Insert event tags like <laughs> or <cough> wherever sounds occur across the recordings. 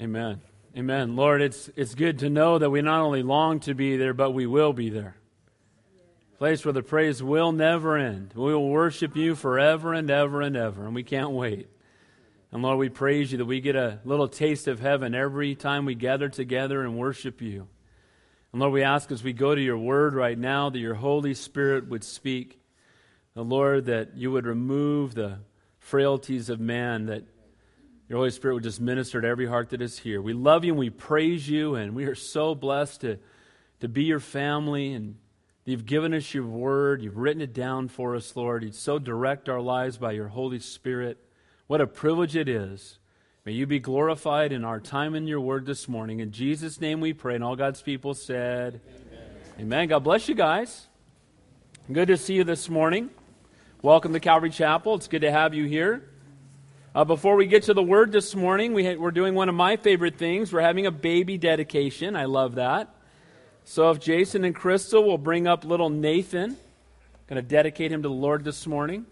Amen. Amen. Lord, it's, it's good to know that we not only long to be there, but we will be there. Place where the praise will never end. We will worship you forever and ever and ever, and we can't wait. And Lord, we praise you that we get a little taste of heaven every time we gather together and worship you. And Lord, we ask as we go to your word right now that your Holy Spirit would speak. The Lord, that you would remove the frailties of man, that your Holy Spirit would just minister to every heart that is here. We love you and we praise you, and we are so blessed to, to be your family. And you've given us your word, you've written it down for us, Lord. You so direct our lives by your Holy Spirit. What a privilege it is. May you be glorified in our time in your word this morning. In Jesus' name we pray. And all God's people said, Amen. Amen. God bless you guys. Good to see you this morning. Welcome to Calvary Chapel. It's good to have you here. Uh, before we get to the word this morning, we ha- we're doing one of my favorite things. We're having a baby dedication. I love that. So if Jason and Crystal will bring up little Nathan, going to dedicate him to the Lord this morning.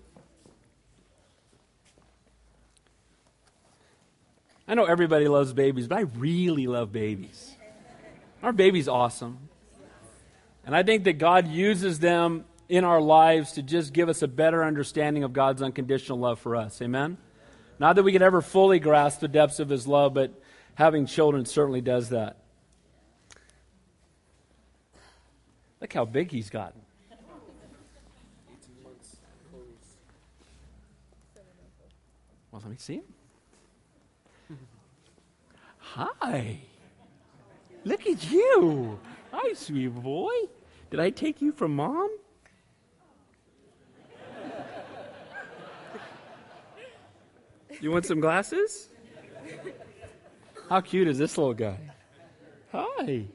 I know everybody loves babies, but I really love babies. Our baby's awesome. And I think that God uses them in our lives to just give us a better understanding of God's unconditional love for us. Amen? Not that we can ever fully grasp the depths of his love, but having children certainly does that. Look how big he's gotten. Well, let me see him. Hi. Look at you. Hi, sweet boy. Did I take you from mom? You want some glasses? How cute is this little guy? Hi. I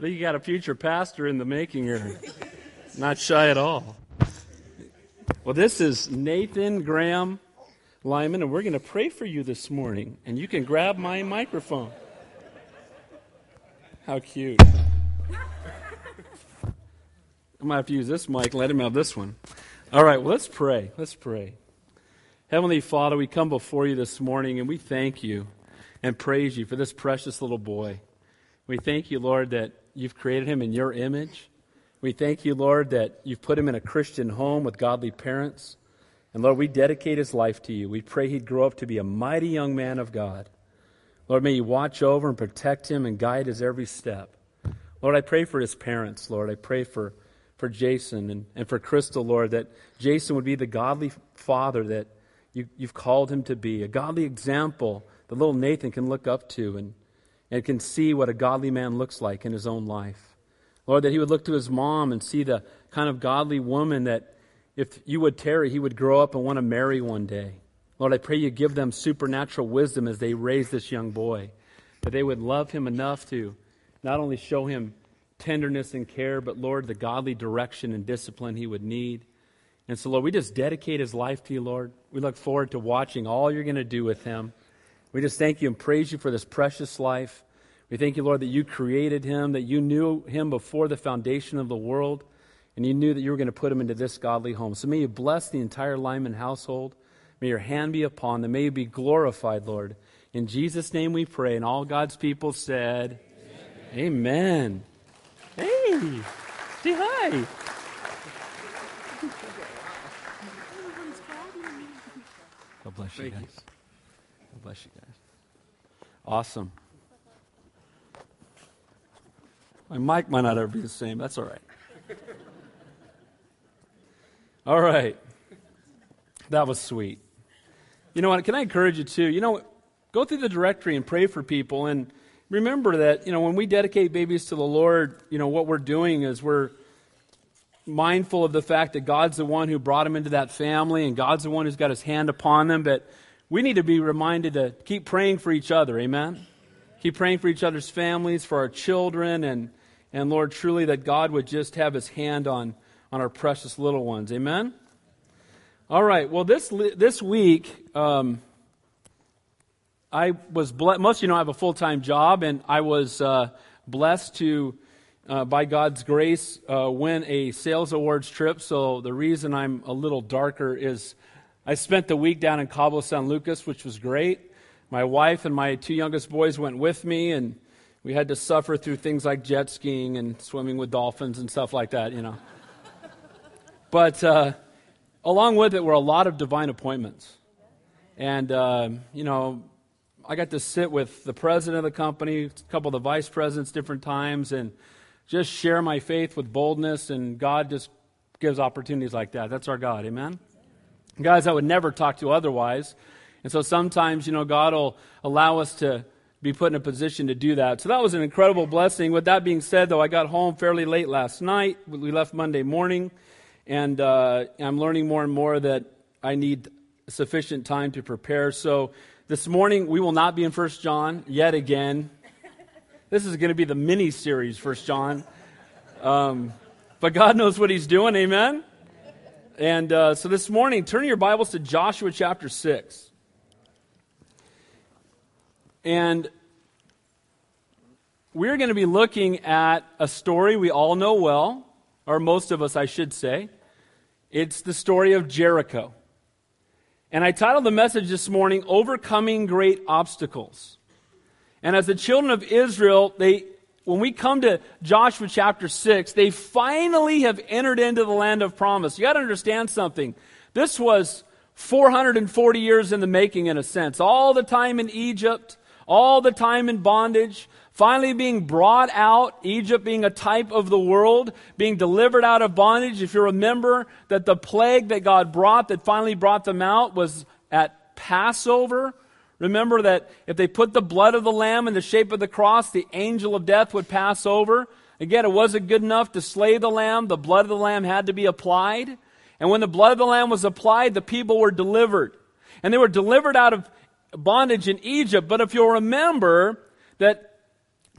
think you got a future pastor in the making here. Not shy at all. Well, this is Nathan Graham Lyman, and we're going to pray for you this morning. And you can grab my microphone. How cute. I might have to use this mic. Let him have this one. All right, well, let's pray. Let's pray. Heavenly Father, we come before you this morning and we thank you and praise you for this precious little boy. We thank you, Lord, that you've created him in your image. We thank you, Lord, that you've put him in a Christian home with godly parents. And Lord, we dedicate his life to you. We pray he'd grow up to be a mighty young man of God. Lord, may you watch over and protect him and guide his every step. Lord, I pray for his parents, Lord. I pray for for Jason and, and for Crystal, Lord, that Jason would be the godly father that you, you've called him to be, a godly example that little Nathan can look up to and, and can see what a godly man looks like in his own life. Lord, that he would look to his mom and see the kind of godly woman that if you would tarry, he would grow up and want to marry one day. Lord, I pray you give them supernatural wisdom as they raise this young boy, that they would love him enough to not only show him tenderness and care, but Lord, the godly direction and discipline he would need. And so, Lord, we just dedicate his life to you, Lord. We look forward to watching all you're going to do with him. We just thank you and praise you for this precious life. We thank you, Lord, that you created him, that you knew him before the foundation of the world, and you knew that you were going to put him into this godly home. So may you bless the entire Lyman household. May your hand be upon them. May you be glorified, Lord. In Jesus' name we pray. And all God's people said, Amen. Amen. Hey, say hi. God bless you guys. God bless you guys. Awesome. My mic might not ever be the same. That's all right. All right. That was sweet. You know what? Can I encourage you too? You know, go through the directory and pray for people and remember that, you know, when we dedicate babies to the Lord, you know, what we're doing is we're mindful of the fact that God's the one who brought them into that family and God's the one who's got his hand upon them. But we need to be reminded to keep praying for each other. Amen? Keep praying for each other's families, for our children, and, and Lord, truly that God would just have his hand on, on our precious little ones. Amen? All right. Well, this, this week, um, I was blessed. Most of you know I have a full time job, and I was uh, blessed to, uh, by God's grace, uh, win a sales awards trip. So the reason I'm a little darker is I spent the week down in Cabo San Lucas, which was great. My wife and my two youngest boys went with me, and we had to suffer through things like jet skiing and swimming with dolphins and stuff like that, you know. <laughs> but uh, along with it were a lot of divine appointments. And, uh, you know, I got to sit with the president of the company, a couple of the vice presidents, different times, and just share my faith with boldness. And God just gives opportunities like that. That's our God. Amen? Guys I would never talk to otherwise. And so sometimes, you know, God will allow us to be put in a position to do that. So that was an incredible blessing. With that being said, though, I got home fairly late last night. We left Monday morning, and uh, I'm learning more and more that I need sufficient time to prepare. So this morning we will not be in First John yet again. This is going to be the mini series, First John. Um, but God knows what He's doing. Amen. And uh, so this morning, turn your Bibles to Joshua chapter 6. And we're going to be looking at a story we all know well, or most of us, I should say. It's the story of Jericho. And I titled the message this morning, Overcoming Great Obstacles. And as the children of Israel, they when we come to Joshua chapter 6, they finally have entered into the land of promise. You got to understand something. This was 440 years in the making, in a sense. All the time in Egypt, all the time in bondage, finally being brought out, Egypt being a type of the world, being delivered out of bondage. If you remember that the plague that God brought, that finally brought them out, was at Passover. Remember that if they put the blood of the lamb in the shape of the cross, the angel of death would pass over. Again, it wasn't good enough to slay the lamb. The blood of the lamb had to be applied. And when the blood of the lamb was applied, the people were delivered. And they were delivered out of bondage in Egypt. But if you'll remember that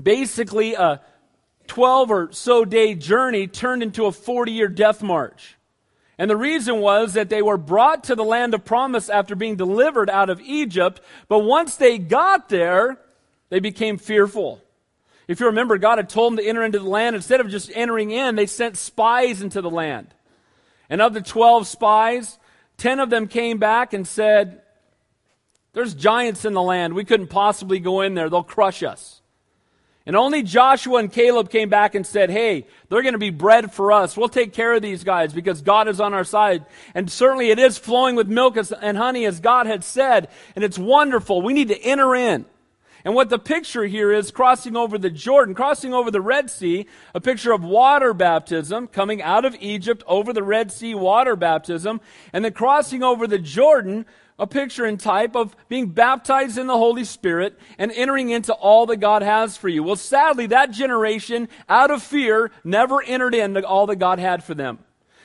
basically a 12 or so day journey turned into a 40 year death march. And the reason was that they were brought to the land of promise after being delivered out of Egypt, but once they got there, they became fearful. If you remember, God had told them to enter into the land. Instead of just entering in, they sent spies into the land. And of the 12 spies, 10 of them came back and said, There's giants in the land. We couldn't possibly go in there. They'll crush us. And only Joshua and Caleb came back and said, Hey, they're going to be bread for us. We'll take care of these guys because God is on our side. And certainly it is flowing with milk and honey as God had said. And it's wonderful. We need to enter in. And what the picture here is crossing over the Jordan, crossing over the Red Sea, a picture of water baptism, coming out of Egypt over the Red Sea, water baptism, and then crossing over the Jordan, a picture and type of being baptized in the Holy Spirit and entering into all that God has for you. Well, sadly, that generation, out of fear, never entered into all that God had for them.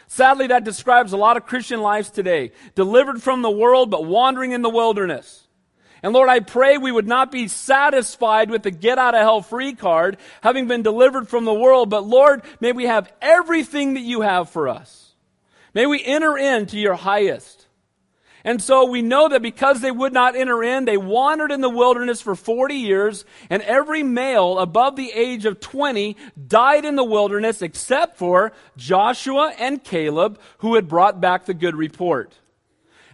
Sadly, that describes a lot of Christian lives today. Delivered from the world, but wandering in the wilderness. And Lord, I pray we would not be satisfied with the get out of hell free card, having been delivered from the world, but Lord, may we have everything that you have for us. May we enter into your highest. And so we know that because they would not enter in, they wandered in the wilderness for 40 years, and every male above the age of 20 died in the wilderness except for Joshua and Caleb, who had brought back the good report.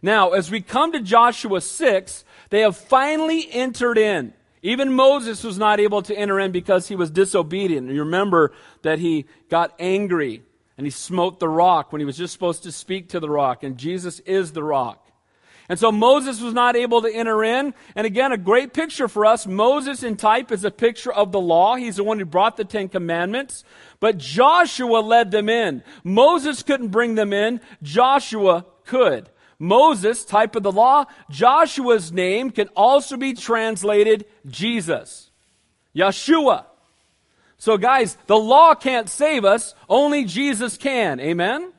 Now, as we come to Joshua 6, they have finally entered in. Even Moses was not able to enter in because he was disobedient. You remember that he got angry and he smote the rock when he was just supposed to speak to the rock, and Jesus is the rock. And so Moses was not able to enter in. And again, a great picture for us. Moses in type is a picture of the law. He's the one who brought the Ten Commandments. But Joshua led them in. Moses couldn't bring them in. Joshua could. Moses, type of the law. Joshua's name can also be translated Jesus. Yeshua. So guys, the law can't save us. Only Jesus can. Amen?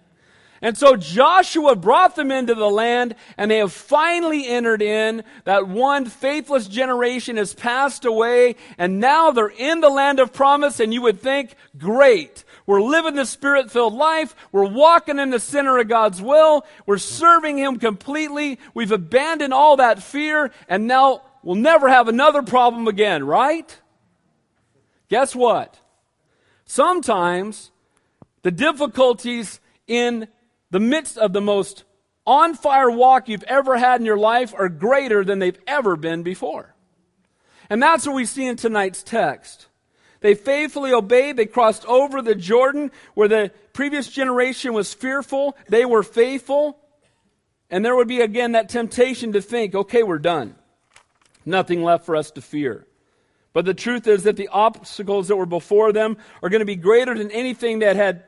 And so Joshua brought them into the land, and they have finally entered in. That one faithless generation has passed away, and now they're in the land of promise, and you would think, great. We're living the spirit filled life. We're walking in the center of God's will. We're serving Him completely. We've abandoned all that fear, and now we'll never have another problem again, right? Guess what? Sometimes the difficulties in the midst of the most on fire walk you've ever had in your life are greater than they've ever been before. And that's what we see in tonight's text. They faithfully obeyed. They crossed over the Jordan where the previous generation was fearful. They were faithful. And there would be again that temptation to think, okay, we're done. Nothing left for us to fear. But the truth is that the obstacles that were before them are going to be greater than anything that had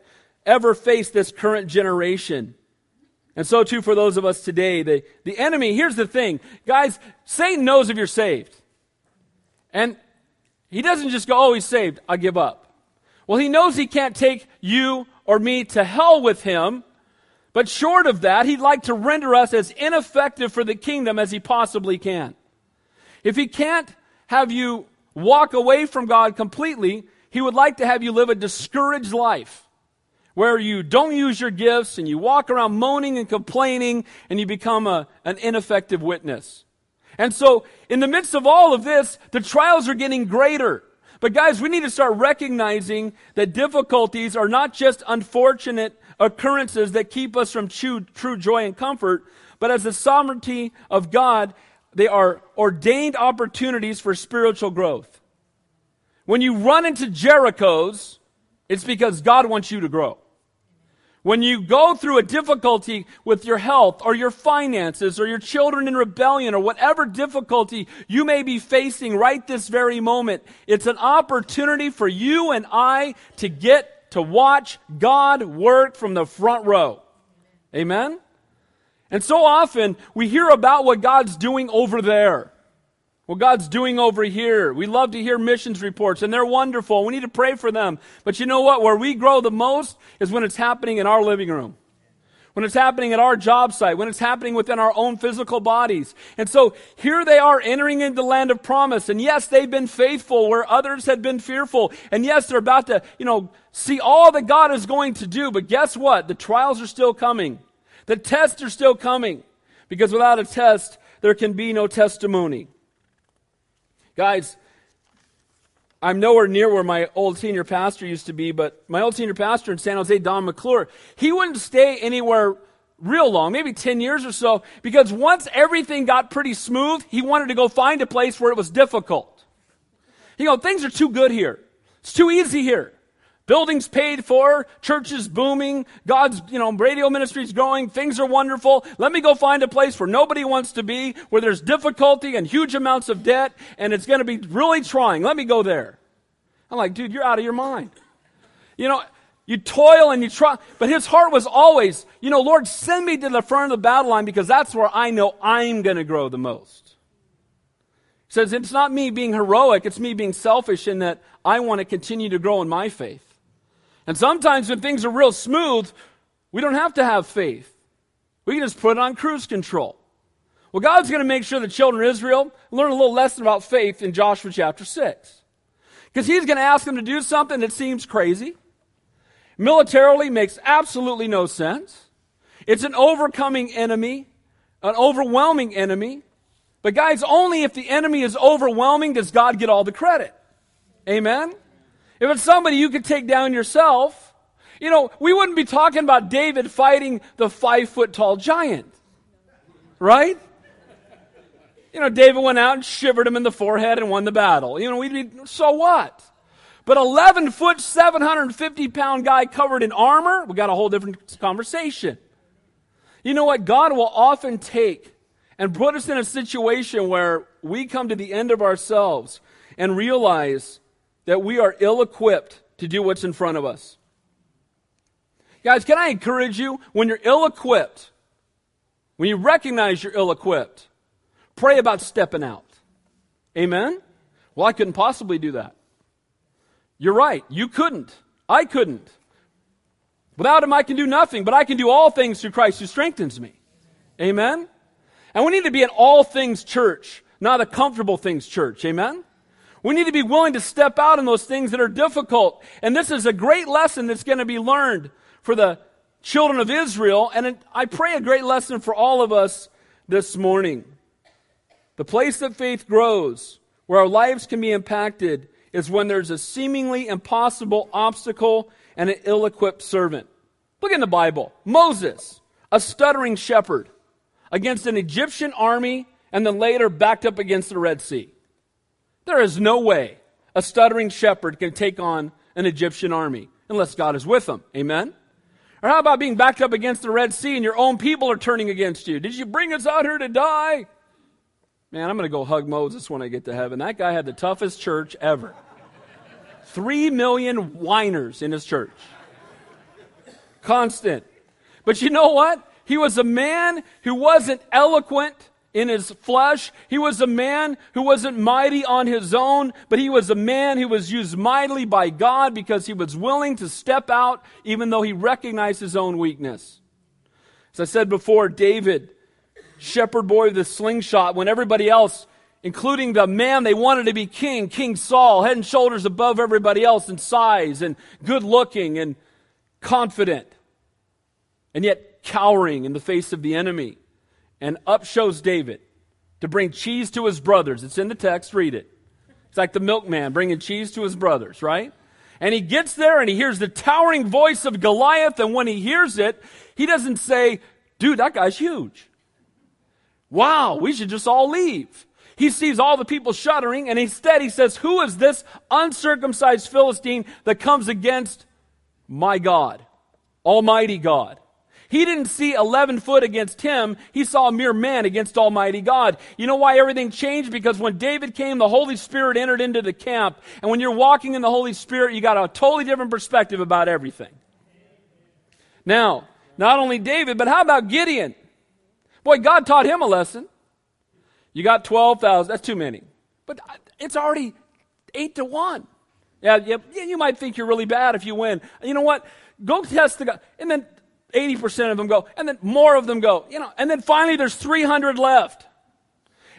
ever faced this current generation. And so too for those of us today. The, the enemy, here's the thing. Guys, Satan knows if you're saved. And he doesn't just go, oh, he's saved, I give up. Well, he knows he can't take you or me to hell with him. But short of that, he'd like to render us as ineffective for the kingdom as he possibly can. If he can't have you walk away from God completely, he would like to have you live a discouraged life where you don't use your gifts and you walk around moaning and complaining and you become a, an ineffective witness. And so, in the midst of all of this, the trials are getting greater. But guys, we need to start recognizing that difficulties are not just unfortunate occurrences that keep us from true, true joy and comfort, but as the sovereignty of God, they are ordained opportunities for spiritual growth. When you run into Jerichos, it's because God wants you to grow. When you go through a difficulty with your health or your finances or your children in rebellion or whatever difficulty you may be facing right this very moment, it's an opportunity for you and I to get to watch God work from the front row. Amen? And so often we hear about what God's doing over there what God's doing over here. We love to hear missions reports, and they're wonderful. We need to pray for them. But you know what? Where we grow the most is when it's happening in our living room. When it's happening at our job site, when it's happening within our own physical bodies. And so here they are entering into the land of promise. And yes, they've been faithful where others had been fearful. And yes, they're about to, you know, see all that God is going to do. But guess what? The trials are still coming. The tests are still coming. Because without a test, there can be no testimony. Guys, I'm nowhere near where my old senior pastor used to be, but my old senior pastor in San Jose, Don McClure, he wouldn't stay anywhere real long, maybe 10 years or so, because once everything got pretty smooth, he wanted to go find a place where it was difficult. You know, things are too good here. It's too easy here. Buildings paid for, churches booming, God's, you know, radio ministries growing, things are wonderful. Let me go find a place where nobody wants to be, where there's difficulty and huge amounts of debt, and it's going to be really trying. Let me go there. I'm like, dude, you're out of your mind. You know, you toil and you try, but his heart was always, you know, Lord, send me to the front of the battle line because that's where I know I'm going to grow the most. He says, it's not me being heroic, it's me being selfish in that I want to continue to grow in my faith. And sometimes when things are real smooth, we don't have to have faith. We can just put it on cruise control. Well, God's going to make sure the children of Israel learn a little lesson about faith in Joshua chapter 6. Because he's going to ask them to do something that seems crazy. Militarily makes absolutely no sense. It's an overcoming enemy, an overwhelming enemy. But guys, only if the enemy is overwhelming does God get all the credit. Amen? If it's somebody you could take down yourself, you know, we wouldn't be talking about David fighting the five foot tall giant. Right? You know, David went out and shivered him in the forehead and won the battle. You know, we'd be, so what? But 11 foot, 750 pound guy covered in armor, we got a whole different conversation. You know what? God will often take and put us in a situation where we come to the end of ourselves and realize that we are ill equipped to do what's in front of us. Guys, can I encourage you? When you're ill equipped, when you recognize you're ill equipped, pray about stepping out. Amen? Well, I couldn't possibly do that. You're right. You couldn't. I couldn't. Without him, I can do nothing, but I can do all things through Christ who strengthens me. Amen? And we need to be an all things church, not a comfortable things church. Amen? We need to be willing to step out in those things that are difficult. And this is a great lesson that's going to be learned for the children of Israel. And I pray a great lesson for all of us this morning. The place that faith grows, where our lives can be impacted, is when there's a seemingly impossible obstacle and an ill equipped servant. Look in the Bible. Moses, a stuttering shepherd against an Egyptian army and then later backed up against the Red Sea. There is no way a stuttering shepherd can take on an Egyptian army unless God is with them. Amen? Or how about being backed up against the Red Sea and your own people are turning against you? Did you bring us out here to die? Man, I'm going to go hug Moses when I get to heaven. That guy had the toughest church ever. Three million whiners in his church. Constant. But you know what? He was a man who wasn't eloquent in his flesh. He was a man who wasn't mighty on his own, but he was a man who was used mightily by God because he was willing to step out even though he recognized his own weakness. As I said before, David, shepherd boy with a slingshot, when everybody else, including the man they wanted to be king, King Saul, head and shoulders above everybody else in size and good looking and confident and yet cowering in the face of the enemy. And up shows David to bring cheese to his brothers. It's in the text, read it. It's like the milkman bringing cheese to his brothers, right? And he gets there and he hears the towering voice of Goliath, and when he hears it, he doesn't say, Dude, that guy's huge. Wow, we should just all leave. He sees all the people shuddering, and instead he says, Who is this uncircumcised Philistine that comes against my God, Almighty God? He didn't see 11 foot against him. He saw a mere man against Almighty God. You know why everything changed? Because when David came, the Holy Spirit entered into the camp. And when you're walking in the Holy Spirit, you got a totally different perspective about everything. Now, not only David, but how about Gideon? Boy, God taught him a lesson. You got 12,000. That's too many. But it's already 8 to 1. Yeah, yeah, you might think you're really bad if you win. You know what? Go test the God. And then 80% of them go, and then more of them go, you know, and then finally there's 300 left.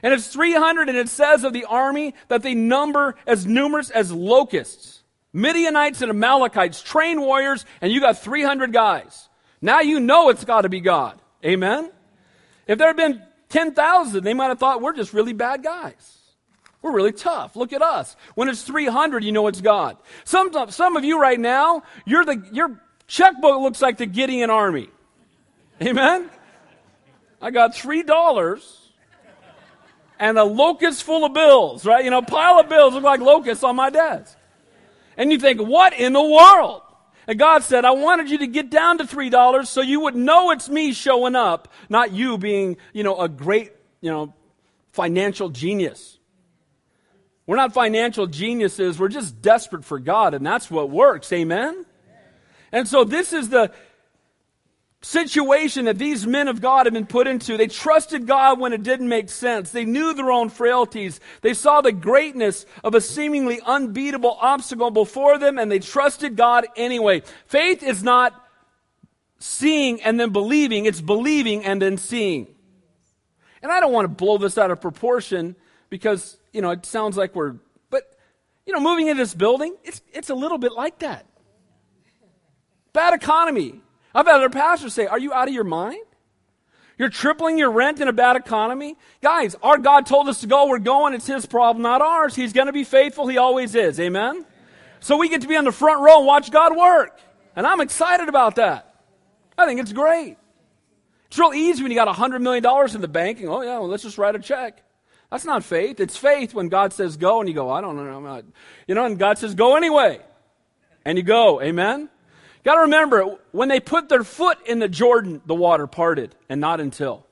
And it's 300, and it says of the army that they number as numerous as locusts. Midianites and Amalekites, trained warriors, and you got 300 guys. Now you know it's got to be God. Amen? If there had been 10,000, they might have thought we're just really bad guys. We're really tough. Look at us. When it's 300, you know it's God. Some, some of you right now, you're the, you're Checkbook looks like the Gideon army. Amen? I got three dollars and a locust full of bills, right? You know, pile of bills look like locusts on my desk. And you think, what in the world? And God said, I wanted you to get down to three dollars so you would know it's me showing up, not you being, you know, a great, you know, financial genius. We're not financial geniuses. We're just desperate for God, and that's what works. Amen? And so this is the situation that these men of God have been put into. They trusted God when it didn't make sense. They knew their own frailties. They saw the greatness of a seemingly unbeatable obstacle before them and they trusted God anyway. Faith is not seeing and then believing. It's believing and then seeing. And I don't want to blow this out of proportion because, you know, it sounds like we're, but, you know, moving into this building, it's, it's a little bit like that. Bad economy. I've had other pastors say, Are you out of your mind? You're tripling your rent in a bad economy? Guys, our God told us to go. We're going. It's His problem, not ours. He's going to be faithful. He always is. Amen? So we get to be on the front row and watch God work. And I'm excited about that. I think it's great. It's real easy when you got $100 million in the bank and, oh, yeah, well, let's just write a check. That's not faith. It's faith when God says go and you go, I don't know. I'm not. You know, and God says go anyway. And you go. Amen? Got to remember, when they put their foot in the Jordan, the water parted, and not until.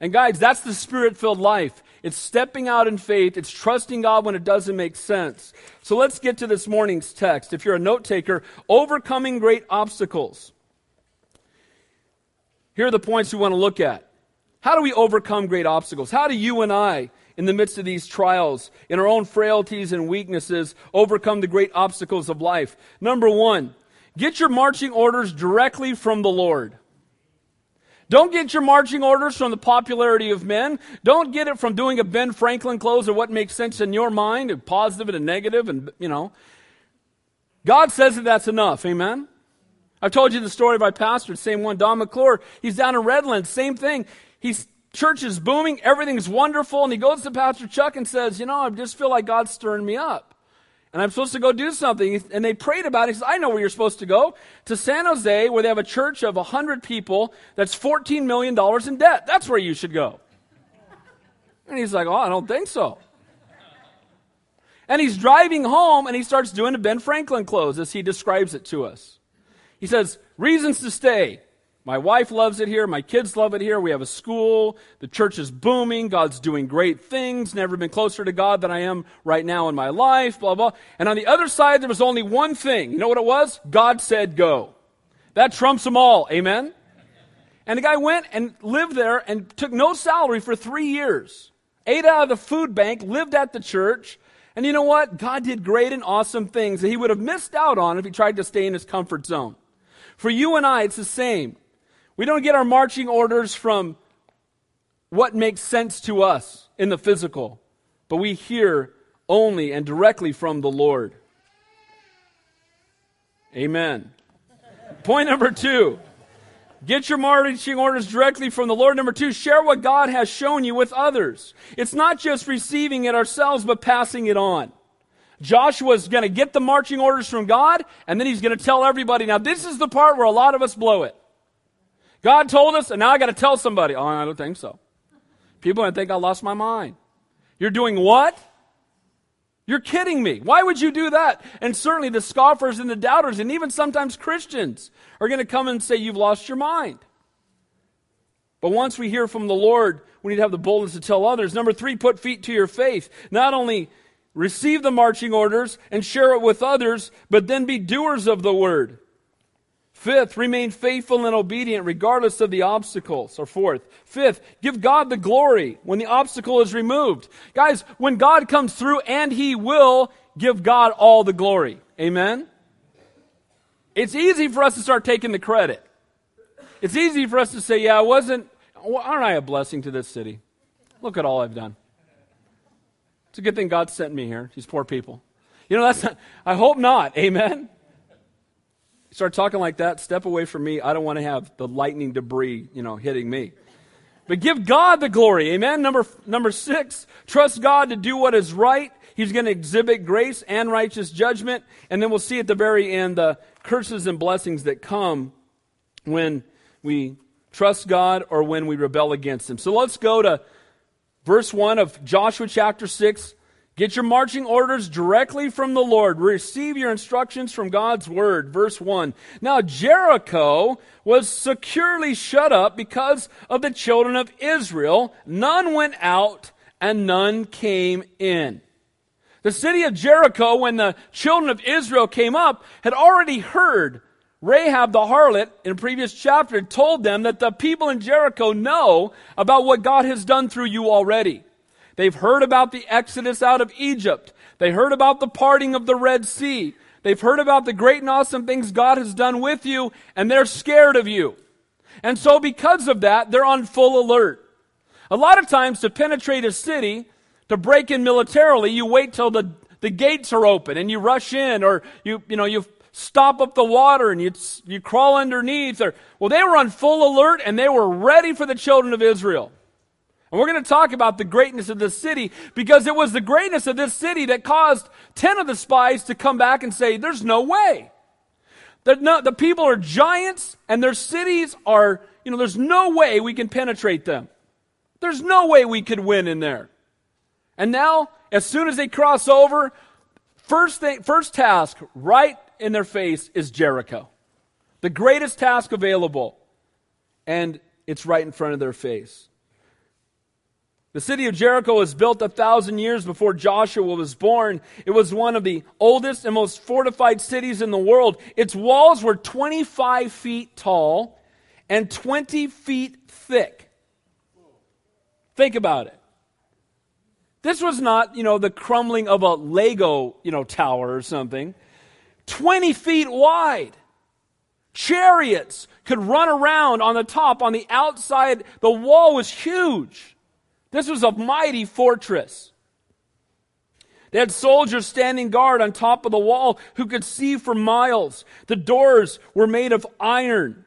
And guys, that's the spirit filled life. It's stepping out in faith. It's trusting God when it doesn't make sense. So let's get to this morning's text. If you're a note taker, overcoming great obstacles. Here are the points we want to look at. How do we overcome great obstacles? How do you and I, in the midst of these trials, in our own frailties and weaknesses, overcome the great obstacles of life? Number one, Get your marching orders directly from the Lord. Don't get your marching orders from the popularity of men. Don't get it from doing a Ben Franklin close or what makes sense in your mind, a positive and a negative, and you know. God says that that's enough. Amen. I've told you the story of my pastor, same one, Don McClure. He's down in Redlands, same thing. He's church is booming, everything's wonderful, and he goes to Pastor Chuck and says, "You know, I just feel like God's stirring me up." And I'm supposed to go do something. And they prayed about it. He says, I know where you're supposed to go. To San Jose, where they have a church of 100 people that's $14 million in debt. That's where you should go. And he's like, Oh, I don't think so. And he's driving home and he starts doing the Ben Franklin close as he describes it to us. He says, Reasons to stay. My wife loves it here. My kids love it here. We have a school. The church is booming. God's doing great things. Never been closer to God than I am right now in my life. Blah, blah. And on the other side, there was only one thing. You know what it was? God said go. That trumps them all. Amen? And the guy went and lived there and took no salary for three years. Ate out of the food bank, lived at the church. And you know what? God did great and awesome things that he would have missed out on if he tried to stay in his comfort zone. For you and I, it's the same. We don't get our marching orders from what makes sense to us in the physical, but we hear only and directly from the Lord. Amen. Point number two. Get your marching orders directly from the Lord. Number two, share what God has shown you with others. It's not just receiving it ourselves, but passing it on. Joshua's going to get the marching orders from God, and then he's going to tell everybody. Now, this is the part where a lot of us blow it. God told us, and now I got to tell somebody. Oh, I don't think so. People might think I lost my mind. You're doing what? You're kidding me. Why would you do that? And certainly the scoffers and the doubters, and even sometimes Christians, are going to come and say, You've lost your mind. But once we hear from the Lord, we need to have the boldness to tell others. Number three, put feet to your faith. Not only receive the marching orders and share it with others, but then be doers of the word. Fifth, remain faithful and obedient regardless of the obstacles. Or fourth, fifth, give God the glory when the obstacle is removed. Guys, when God comes through, and He will, give God all the glory. Amen? It's easy for us to start taking the credit. It's easy for us to say, yeah, I wasn't, aren't I a blessing to this city? Look at all I've done. It's a good thing God sent me here, these poor people. You know, that's not, I hope not. Amen? Start talking like that, step away from me. I don't want to have the lightning debris, you know, hitting me. But give God the glory. Amen. Number, number six, trust God to do what is right. He's going to exhibit grace and righteous judgment. And then we'll see at the very end the curses and blessings that come when we trust God or when we rebel against Him. So let's go to verse 1 of Joshua chapter 6. Get your marching orders directly from the Lord. Receive your instructions from God's word. Verse 1. Now Jericho was securely shut up because of the children of Israel. None went out and none came in. The city of Jericho, when the children of Israel came up, had already heard Rahab the harlot in a previous chapter told them that the people in Jericho know about what God has done through you already. They've heard about the exodus out of Egypt. They heard about the parting of the Red Sea. They've heard about the great and awesome things God has done with you, and they're scared of you. And so, because of that, they're on full alert. A lot of times, to penetrate a city, to break in militarily, you wait till the, the gates are open and you rush in, or you, you know, you stop up the water and you, you crawl underneath. Or, well, they were on full alert and they were ready for the children of Israel. And we're going to talk about the greatness of this city because it was the greatness of this city that caused 10 of the spies to come back and say, There's no way. No, the people are giants and their cities are, you know, there's no way we can penetrate them. There's no way we could win in there. And now, as soon as they cross over, first thing, first task right in their face is Jericho. The greatest task available. And it's right in front of their face. The city of Jericho was built a thousand years before Joshua was born. It was one of the oldest and most fortified cities in the world. Its walls were 25 feet tall and 20 feet thick. Think about it. This was not, you know, the crumbling of a Lego, you know, tower or something. 20 feet wide. Chariots could run around on the top, on the outside. The wall was huge. This was a mighty fortress. They had soldiers standing guard on top of the wall who could see for miles. The doors were made of iron,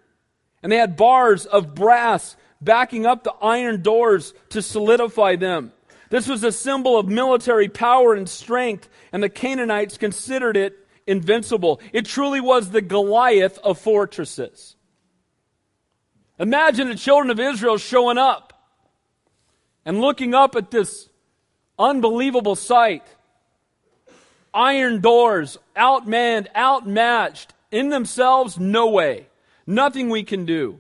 and they had bars of brass backing up the iron doors to solidify them. This was a symbol of military power and strength, and the Canaanites considered it invincible. It truly was the Goliath of fortresses. Imagine the children of Israel showing up and looking up at this unbelievable sight. Iron doors, outmanned, outmatched, in themselves, no way. Nothing we can do.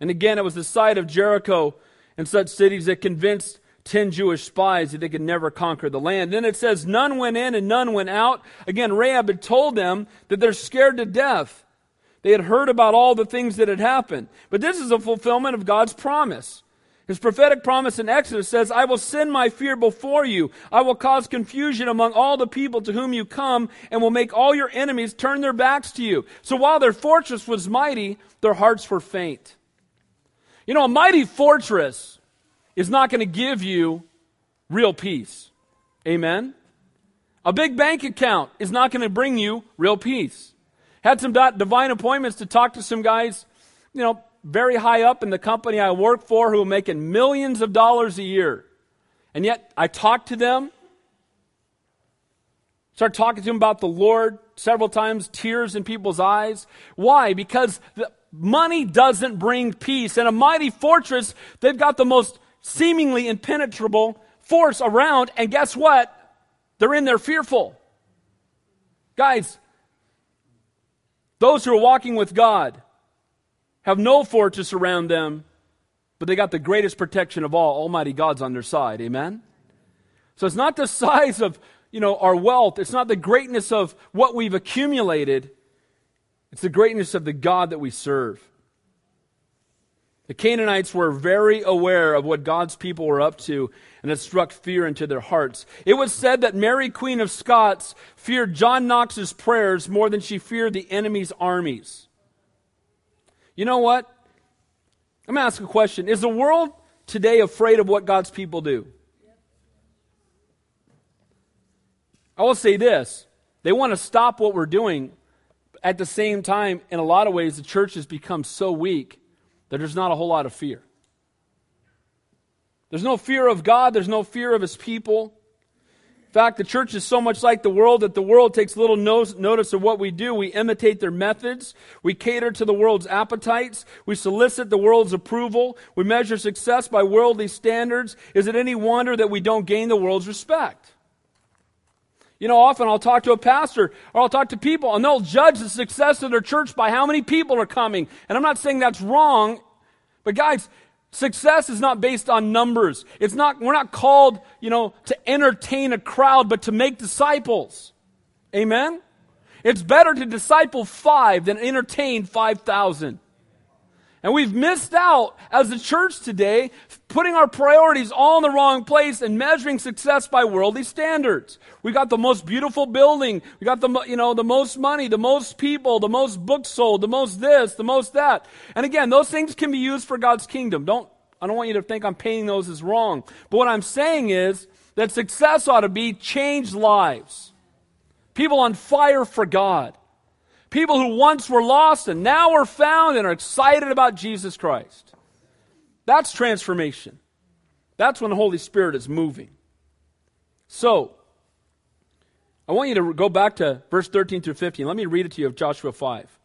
And again, it was the sight of Jericho and such cities that convinced ten Jewish spies that they could never conquer the land. Then it says, none went in and none went out. Again, Rahab had told them that they're scared to death. They had heard about all the things that had happened. But this is a fulfillment of God's promise. His prophetic promise in Exodus says, I will send my fear before you. I will cause confusion among all the people to whom you come and will make all your enemies turn their backs to you. So while their fortress was mighty, their hearts were faint. You know, a mighty fortress is not going to give you real peace. Amen? A big bank account is not going to bring you real peace. Had some divine appointments to talk to some guys, you know, very high up in the company I work for who are making millions of dollars a year. And yet I talk to them, start talking to them about the Lord several times, tears in people's eyes. Why? Because money doesn't bring peace. And a mighty fortress, they've got the most seemingly impenetrable force around, and guess what? They're in there fearful. Guys, those who are walking with God, have no fortress around them, but they got the greatest protection of all. Almighty God's on their side. Amen? So it's not the <laughs> size of, you know, our wealth. It's not the greatness of what we've accumulated. It's the greatness of the God that we serve. The Canaanites were very aware of what God's people were up to, and it struck fear into their hearts. It was said that Mary, Queen of Scots, feared John Knox's prayers more than she feared the enemy's armies. You know what? I'm going to ask a question. Is the world today afraid of what God's people do? I will say this they want to stop what we're doing. At the same time, in a lot of ways, the church has become so weak that there's not a whole lot of fear. There's no fear of God, there's no fear of his people fact, the church is so much like the world that the world takes little notice of what we do. We imitate their methods. We cater to the world's appetites. We solicit the world's approval. We measure success by worldly standards. Is it any wonder that we don't gain the world's respect? You know, often I'll talk to a pastor or I'll talk to people and they'll judge the success of their church by how many people are coming. And I'm not saying that's wrong, but guys, Success is not based on numbers. It's not, we're not called, you know, to entertain a crowd, but to make disciples. Amen? It's better to disciple five than entertain 5,000. And we've missed out as a church today, putting our priorities all in the wrong place and measuring success by worldly standards. We got the most beautiful building. We got the, you know, the most money, the most people, the most books sold, the most this, the most that. And again, those things can be used for God's kingdom. Don't, I don't want you to think I'm painting those as wrong. But what I'm saying is that success ought to be changed lives. People on fire for God. People who once were lost and now are found and are excited about Jesus Christ. That's transformation. That's when the Holy Spirit is moving. So, I want you to go back to verse 13 through 15. Let me read it to you of Joshua 5.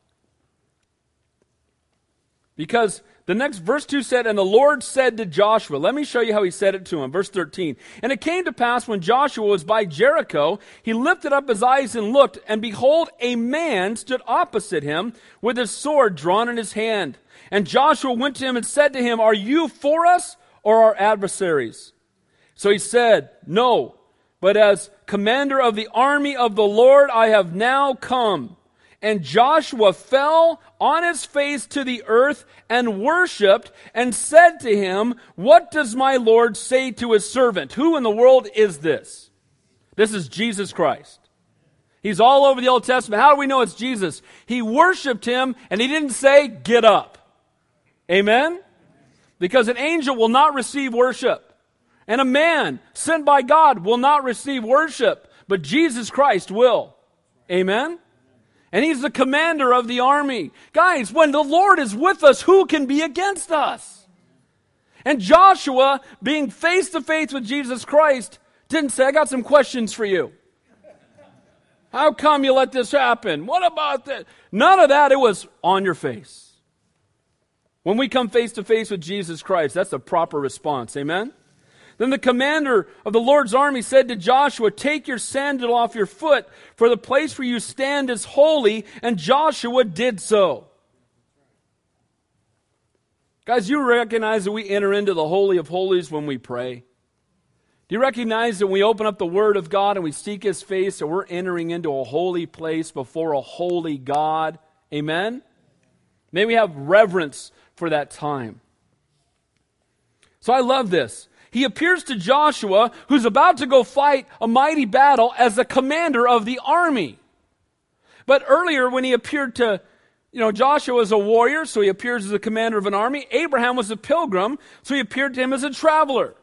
Because the next verse 2 said, And the Lord said to Joshua, let me show you how he said it to him. Verse 13. And it came to pass when Joshua was by Jericho, he lifted up his eyes and looked, and behold, a man stood opposite him with his sword drawn in his hand. And Joshua went to him and said to him, Are you for us or our adversaries? So he said, No, but as commander of the army of the Lord, I have now come. And Joshua fell on his face to the earth and worshiped and said to him, What does my Lord say to his servant? Who in the world is this? This is Jesus Christ. He's all over the Old Testament. How do we know it's Jesus? He worshiped him and he didn't say, Get up. Amen? Because an angel will not receive worship. And a man sent by God will not receive worship, but Jesus Christ will. Amen? And he's the commander of the army. Guys, when the Lord is with us, who can be against us? And Joshua, being face to face with Jesus Christ, didn't say, I got some questions for you. How come you let this happen? What about that? None of that. It was on your face. When we come face to face with Jesus Christ, that's the proper response. Amen? Then the commander of the Lord's army said to Joshua, Take your sandal off your foot, for the place where you stand is holy. And Joshua did so. Guys, you recognize that we enter into the Holy of Holies when we pray? Do you recognize that when we open up the Word of God and we seek His face, that we're entering into a holy place before a holy God? Amen? May we have reverence for that time. So I love this he appears to Joshua, who's about to go fight a mighty battle as the commander of the army. But earlier, when he appeared to, you know, Joshua was a warrior, so he appears as the commander of an army. Abraham was a pilgrim, so he appeared to him as a traveler.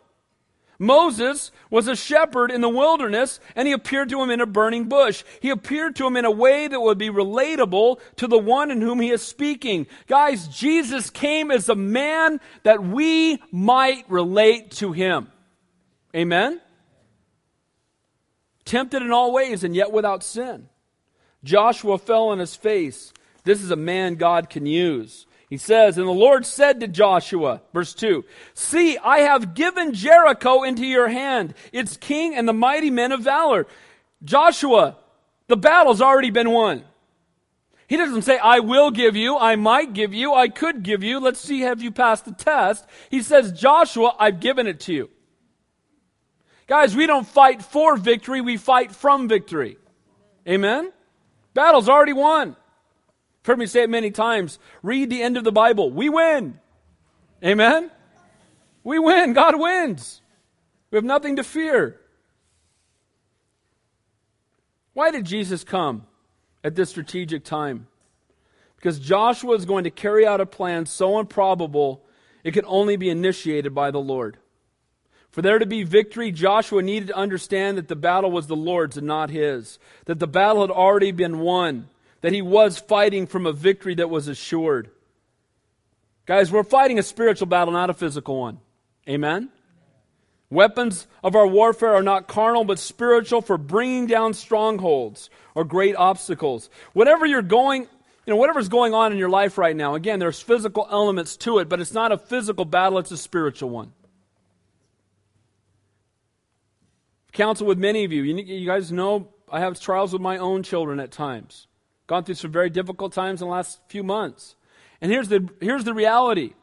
Moses was a shepherd in the wilderness, and he appeared to him in a burning bush. He appeared to him in a way that would be relatable to the one in whom he is speaking. Guys, Jesus came as a man that we might relate to him. Amen? Tempted in all ways, and yet without sin. Joshua fell on his face. This is a man God can use. He says, And the Lord said to Joshua, verse 2, See, I have given Jericho into your hand, its king and the mighty men of valor. Joshua, the battle's already been won. He doesn't say, I will give you, I might give you, I could give you, let's see, have you passed the test? He says, Joshua, I've given it to you. Guys, we don't fight for victory, we fight from victory. Amen? Battle's already won heard me say it many times. Read the end of the Bible. We win. Amen? We win. God wins. We have nothing to fear. Why did Jesus come at this strategic time? Because Joshua is going to carry out a plan so improbable it could only be initiated by the Lord. For there to be victory, Joshua needed to understand that the battle was the Lord's and not his, that the battle had already been won that he was fighting from a victory that was assured. Guys, we're fighting a spiritual battle, not a physical one. Amen? Weapons of our warfare are not carnal, but spiritual for bringing down strongholds or great obstacles. Whatever you're going, you know, whatever's going on in your life right now, again, there's physical elements to it, but it's not a physical battle, it's a spiritual one. Counsel with many of you. You, you guys know I have trials with my own children at times. Gone through some very difficult times in the last few months. And here's the, here's the reality.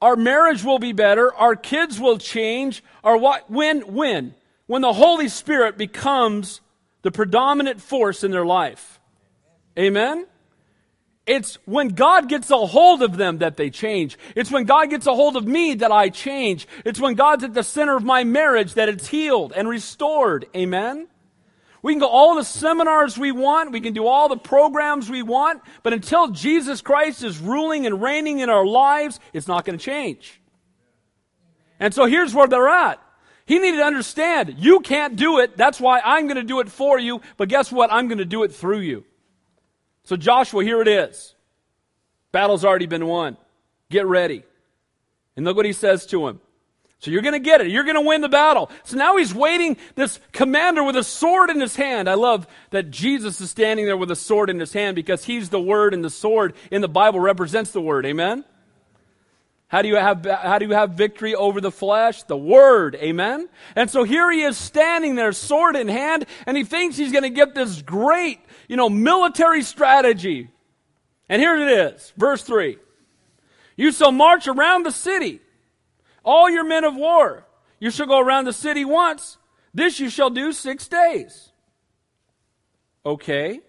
Our marriage will be better. Our kids will change. Our what, when, when? When the Holy Spirit becomes the predominant force in their life. Amen? It's when God gets a hold of them that they change. It's when God gets a hold of me that I change. It's when God's at the center of my marriage that it's healed and restored. Amen? We can go all the seminars we want. We can do all the programs we want. But until Jesus Christ is ruling and reigning in our lives, it's not going to change. And so here's where they're at. He needed to understand, you can't do it. That's why I'm going to do it for you. But guess what? I'm going to do it through you. So Joshua, here it is. Battle's already been won. Get ready. And look what he says to him. So you're going to get it. You're going to win the battle. So now he's waiting, this commander with a sword in his hand. I love that Jesus is standing there with a sword in his hand because he's the word and the sword in the Bible represents the word. Amen? How do you have, how do you have victory over the flesh? The word. Amen? And so here he is standing there, sword in hand, and he thinks he's going to get this great, you know, military strategy. And here it is. Verse 3. You shall march around the city all your men of war, you shall go around the city once. This you shall do six days. Okay.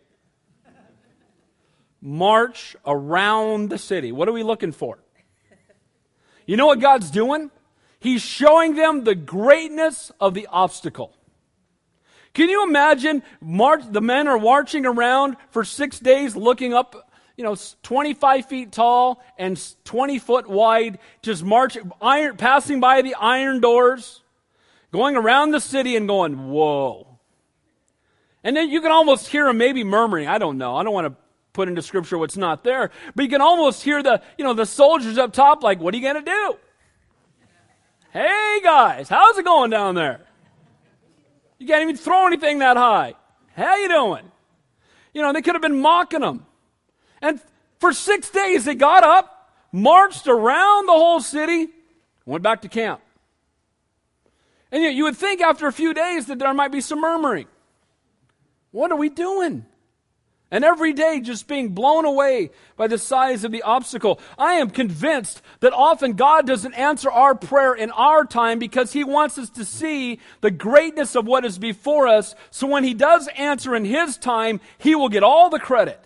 March around the city. What are we looking for? You know what God's doing? He's showing them the greatness of the obstacle. Can you imagine march, the men are marching around for six days looking up you know, 25 feet tall and 20 foot wide, just marching, iron, passing by the iron doors, going around the city and going, whoa. And then you can almost hear them maybe murmuring. I don't know. I don't want to put into scripture what's not there. But you can almost hear the, you know, the soldiers up top like, what are you going to do? Hey guys, how's it going down there? You can't even throw anything that high. How you doing? You know, they could have been mocking them. And for six days they got up, marched around the whole city, went back to camp. And yet you would think after a few days that there might be some murmuring. What are we doing? And every day just being blown away by the size of the obstacle. I am convinced that often God doesn't answer our prayer in our time because He wants us to see the greatness of what is before us. So when He does answer in His time, He will get all the credit.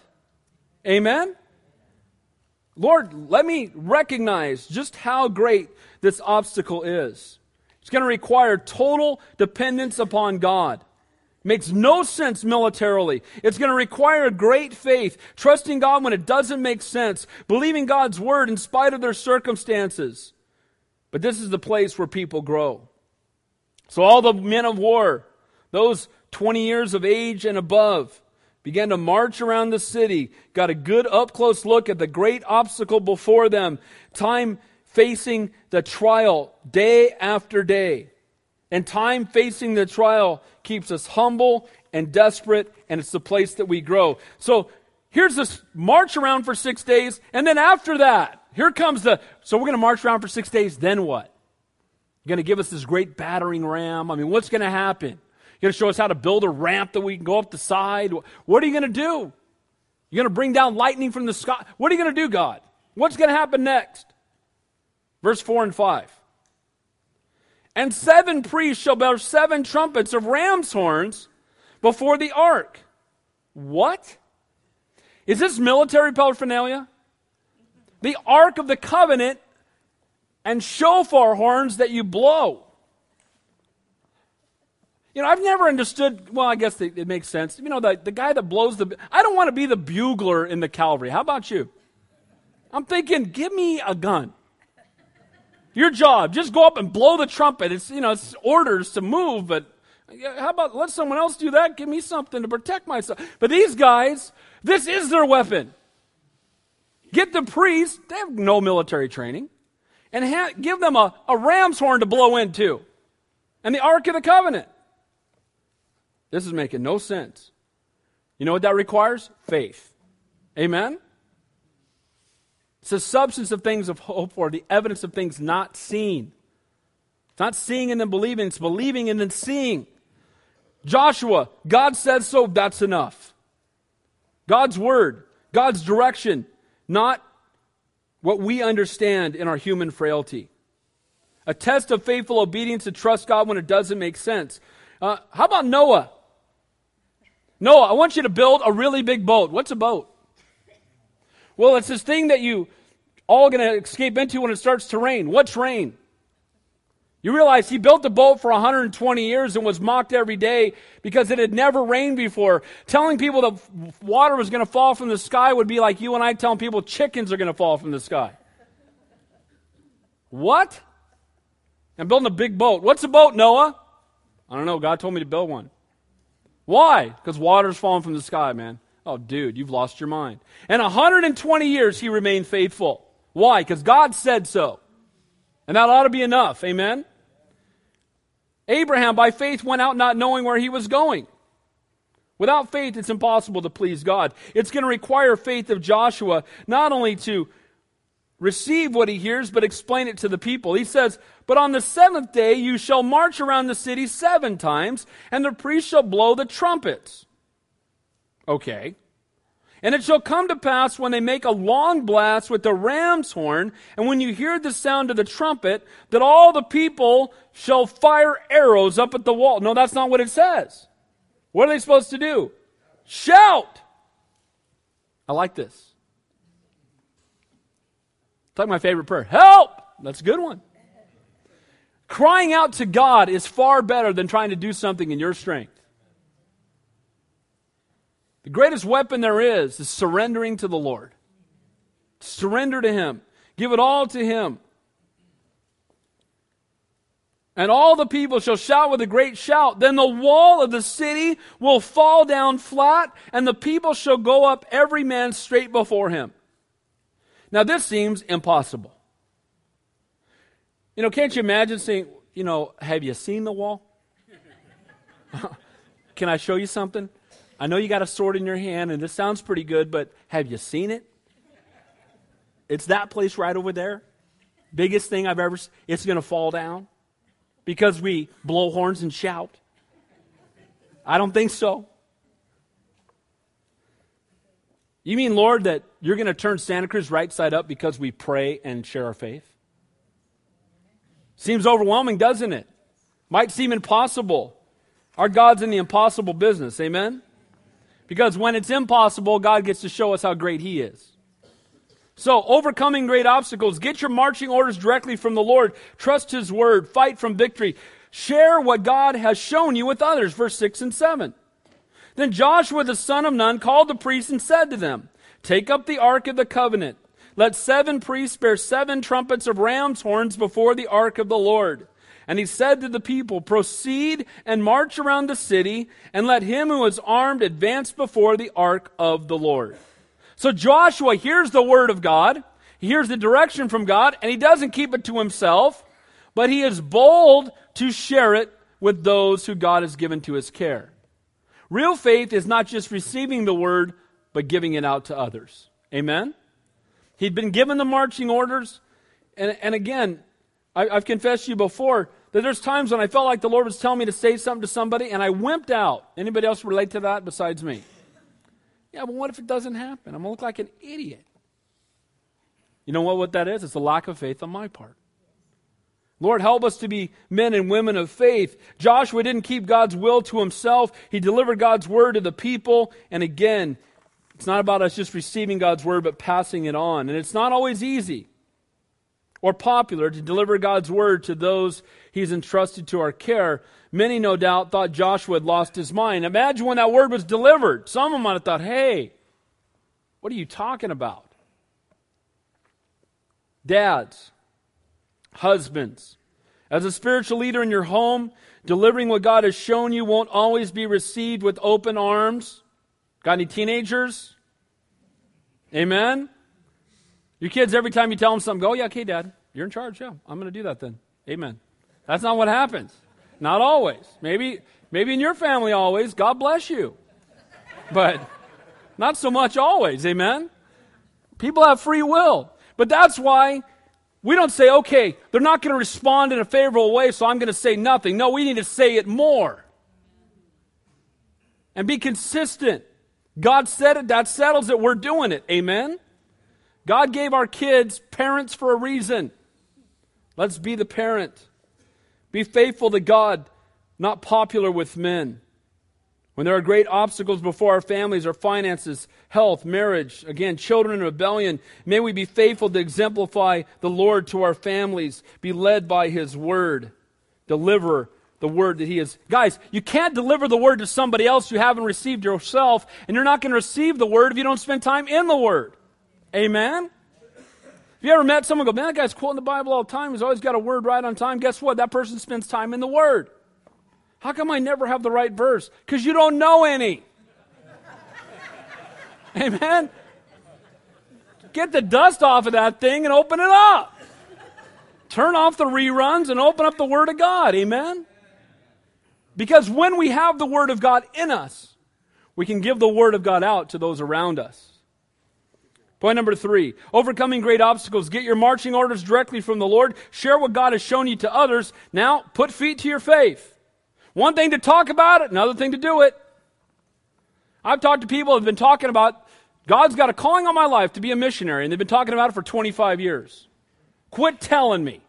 Amen? Lord, let me recognize just how great this obstacle is. It's going to require total dependence upon God. Makes no sense militarily. It's going to require great faith, trusting God when it doesn't make sense, believing God's word in spite of their circumstances. But this is the place where people grow. So all the men of war, those 20 years of age and above, began to march around the city, got a good up close look at the great obstacle before them, time facing the trial day after day. And time facing the trial keeps us humble and desperate, and it's the place that we grow. So here's this march around for six days, and then after that, here comes the. So we're going to march around for six days, then what? You're going to give us this great battering ram? I mean, what's going to happen? You're going to show us how to build a ramp that we can go up the side? What are you going to do? You're going to bring down lightning from the sky? What are you going to do, God? What's going to happen next? Verse 4 and 5. And seven priests shall bear seven trumpets of ram's horns before the ark. What? Is this military paraphernalia? The ark of the covenant and shofar horns that you blow. You know, I've never understood. Well, I guess it, it makes sense. You know, the, the guy that blows the. I don't want to be the bugler in the cavalry. How about you? I'm thinking, give me a gun. Your job, just go up and blow the trumpet. It's, you know, it's orders to move, but how about let someone else do that? Give me something to protect myself. But these guys, this is their weapon. Get the priests, they have no military training, and ha- give them a, a ram's horn to blow into. And the Ark of the Covenant. This is making no sense. You know what that requires? Faith. Amen? It's the substance of things of hope for, the evidence of things not seen. It's not seeing and then believing, it's believing and then seeing. Joshua, God said so, that's enough. God's word, God's direction, not what we understand in our human frailty. A test of faithful obedience to trust God when it doesn't make sense. Uh, how about Noah? Noah, I want you to build a really big boat. What's a boat? Well, it's this thing that you all going to escape into when it starts to rain. What's rain? You realize he built the boat for 120 years and was mocked every day because it had never rained before. Telling people that water was going to fall from the sky would be like you and I telling people chickens are going to fall from the sky. What? I'm building a big boat. What's a boat, Noah? I don't know. God told me to build one. Why? Because water's falling from the sky, man. Oh, dude, you've lost your mind. And 120 years he remained faithful. Why? Because God said so. And that ought to be enough. Amen? Abraham, by faith, went out not knowing where he was going. Without faith, it's impossible to please God. It's going to require faith of Joshua, not only to receive what he hears, but explain it to the people. He says, But on the seventh day you shall march around the city seven times, and the priest shall blow the trumpets. Okay. And it shall come to pass when they make a long blast with the ram's horn, and when you hear the sound of the trumpet, that all the people shall fire arrows up at the wall. No, that's not what it says. What are they supposed to do? Shout! I like this. Like my favorite prayer. Help! That's a good one. Crying out to God is far better than trying to do something in your strength. The greatest weapon there is is surrendering to the Lord. Surrender to Him. Give it all to Him. And all the people shall shout with a great shout. Then the wall of the city will fall down flat, and the people shall go up every man straight before him. Now, this seems impossible. You know, can't you imagine saying, you know, have you seen the wall? <laughs> Can I show you something? I know you got a sword in your hand and this sounds pretty good, but have you seen it? It's that place right over there. Biggest thing I've ever It's going to fall down because we blow horns and shout. I don't think so. You mean, Lord, that you're going to turn Santa Cruz right side up because we pray and share our faith? Seems overwhelming, doesn't it? Might seem impossible. Our God's in the impossible business. Amen? Because when it's impossible, God gets to show us how great He is. So, overcoming great obstacles, get your marching orders directly from the Lord. Trust His word. Fight from victory. Share what God has shown you with others. Verse 6 and 7. Then Joshua the son of Nun called the priests and said to them, Take up the ark of the covenant. Let seven priests bear seven trumpets of ram's horns before the ark of the Lord. And he said to the people, Proceed and march around the city, and let him who is armed advance before the ark of the Lord. So Joshua hears the word of God, he hears the direction from God, and he doesn't keep it to himself, but he is bold to share it with those who God has given to his care. Real faith is not just receiving the word, but giving it out to others. Amen? He'd been given the marching orders, and, and again, I, I've confessed to you before that there's times when I felt like the Lord was telling me to say something to somebody, and I wimped out. Anybody else relate to that besides me? Yeah, but what if it doesn't happen? I'm going to look like an idiot. You know what, what that is? It's a lack of faith on my part. Lord, help us to be men and women of faith. Joshua didn't keep God's will to himself. He delivered God's word to the people. And again, it's not about us just receiving God's word, but passing it on. And it's not always easy or popular to deliver God's word to those he's entrusted to our care. Many, no doubt, thought Joshua had lost his mind. Imagine when that word was delivered. Some of them might have thought, hey, what are you talking about? Dads, husbands, as a spiritual leader in your home, delivering what God has shown you won't always be received with open arms. Got any teenagers? Amen? Your kids, every time you tell them something, go, oh, yeah, okay, Dad, you're in charge. Yeah, I'm going to do that then. Amen. That's not what happens. Not always. Maybe, maybe in your family always. God bless you. But not so much always. Amen. People have free will. But that's why we don't say, okay, they're not going to respond in a favorable way, so I'm going to say nothing. No, we need to say it more. And be consistent. God said it, that settles it. We're doing it. Amen? God gave our kids parents for a reason. Let's be the parent. Be faithful to God, not popular with men. When there are great obstacles before our families, our finances, health, marriage, again, children rebellion, may we be faithful to exemplify the Lord to our families, be led by His word, deliver the word that He is. Guys, you can't deliver the word to somebody else you haven't received yourself, and you're not going to receive the word if you don't spend time in the word. Amen? Have you ever met someone go, man, that guy's quoting the Bible all the time. He's always got a word right on time. Guess what? That person spends time in the Word. How come I never have the right verse? Because you don't know any. <laughs> Amen? Get the dust off of that thing and open it up. Turn off the reruns and open up the Word of God. Amen? Because when we have the Word of God in us, we can give the Word of God out to those around us. Point number three overcoming great obstacles. Get your marching orders directly from the Lord. Share what God has shown you to others. Now, put feet to your faith. One thing to talk about it, another thing to do it. I've talked to people who have been talking about God's got a calling on my life to be a missionary, and they've been talking about it for 25 years. Quit telling me.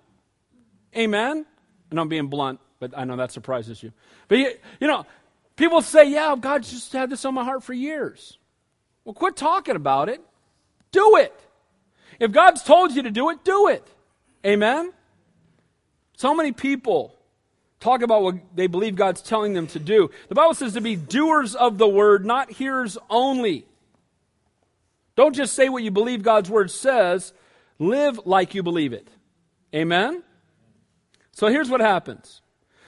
Amen? And I'm being blunt, but I know that surprises you. But, you, you know, people say, yeah, God's just had this on my heart for years. Well, quit talking about it. Do it. If God's told you to do it, do it. Amen? So many people talk about what they believe God's telling them to do. The Bible says to be doers of the word, not hearers only. Don't just say what you believe God's word says, live like you believe it. Amen? So here's what happens.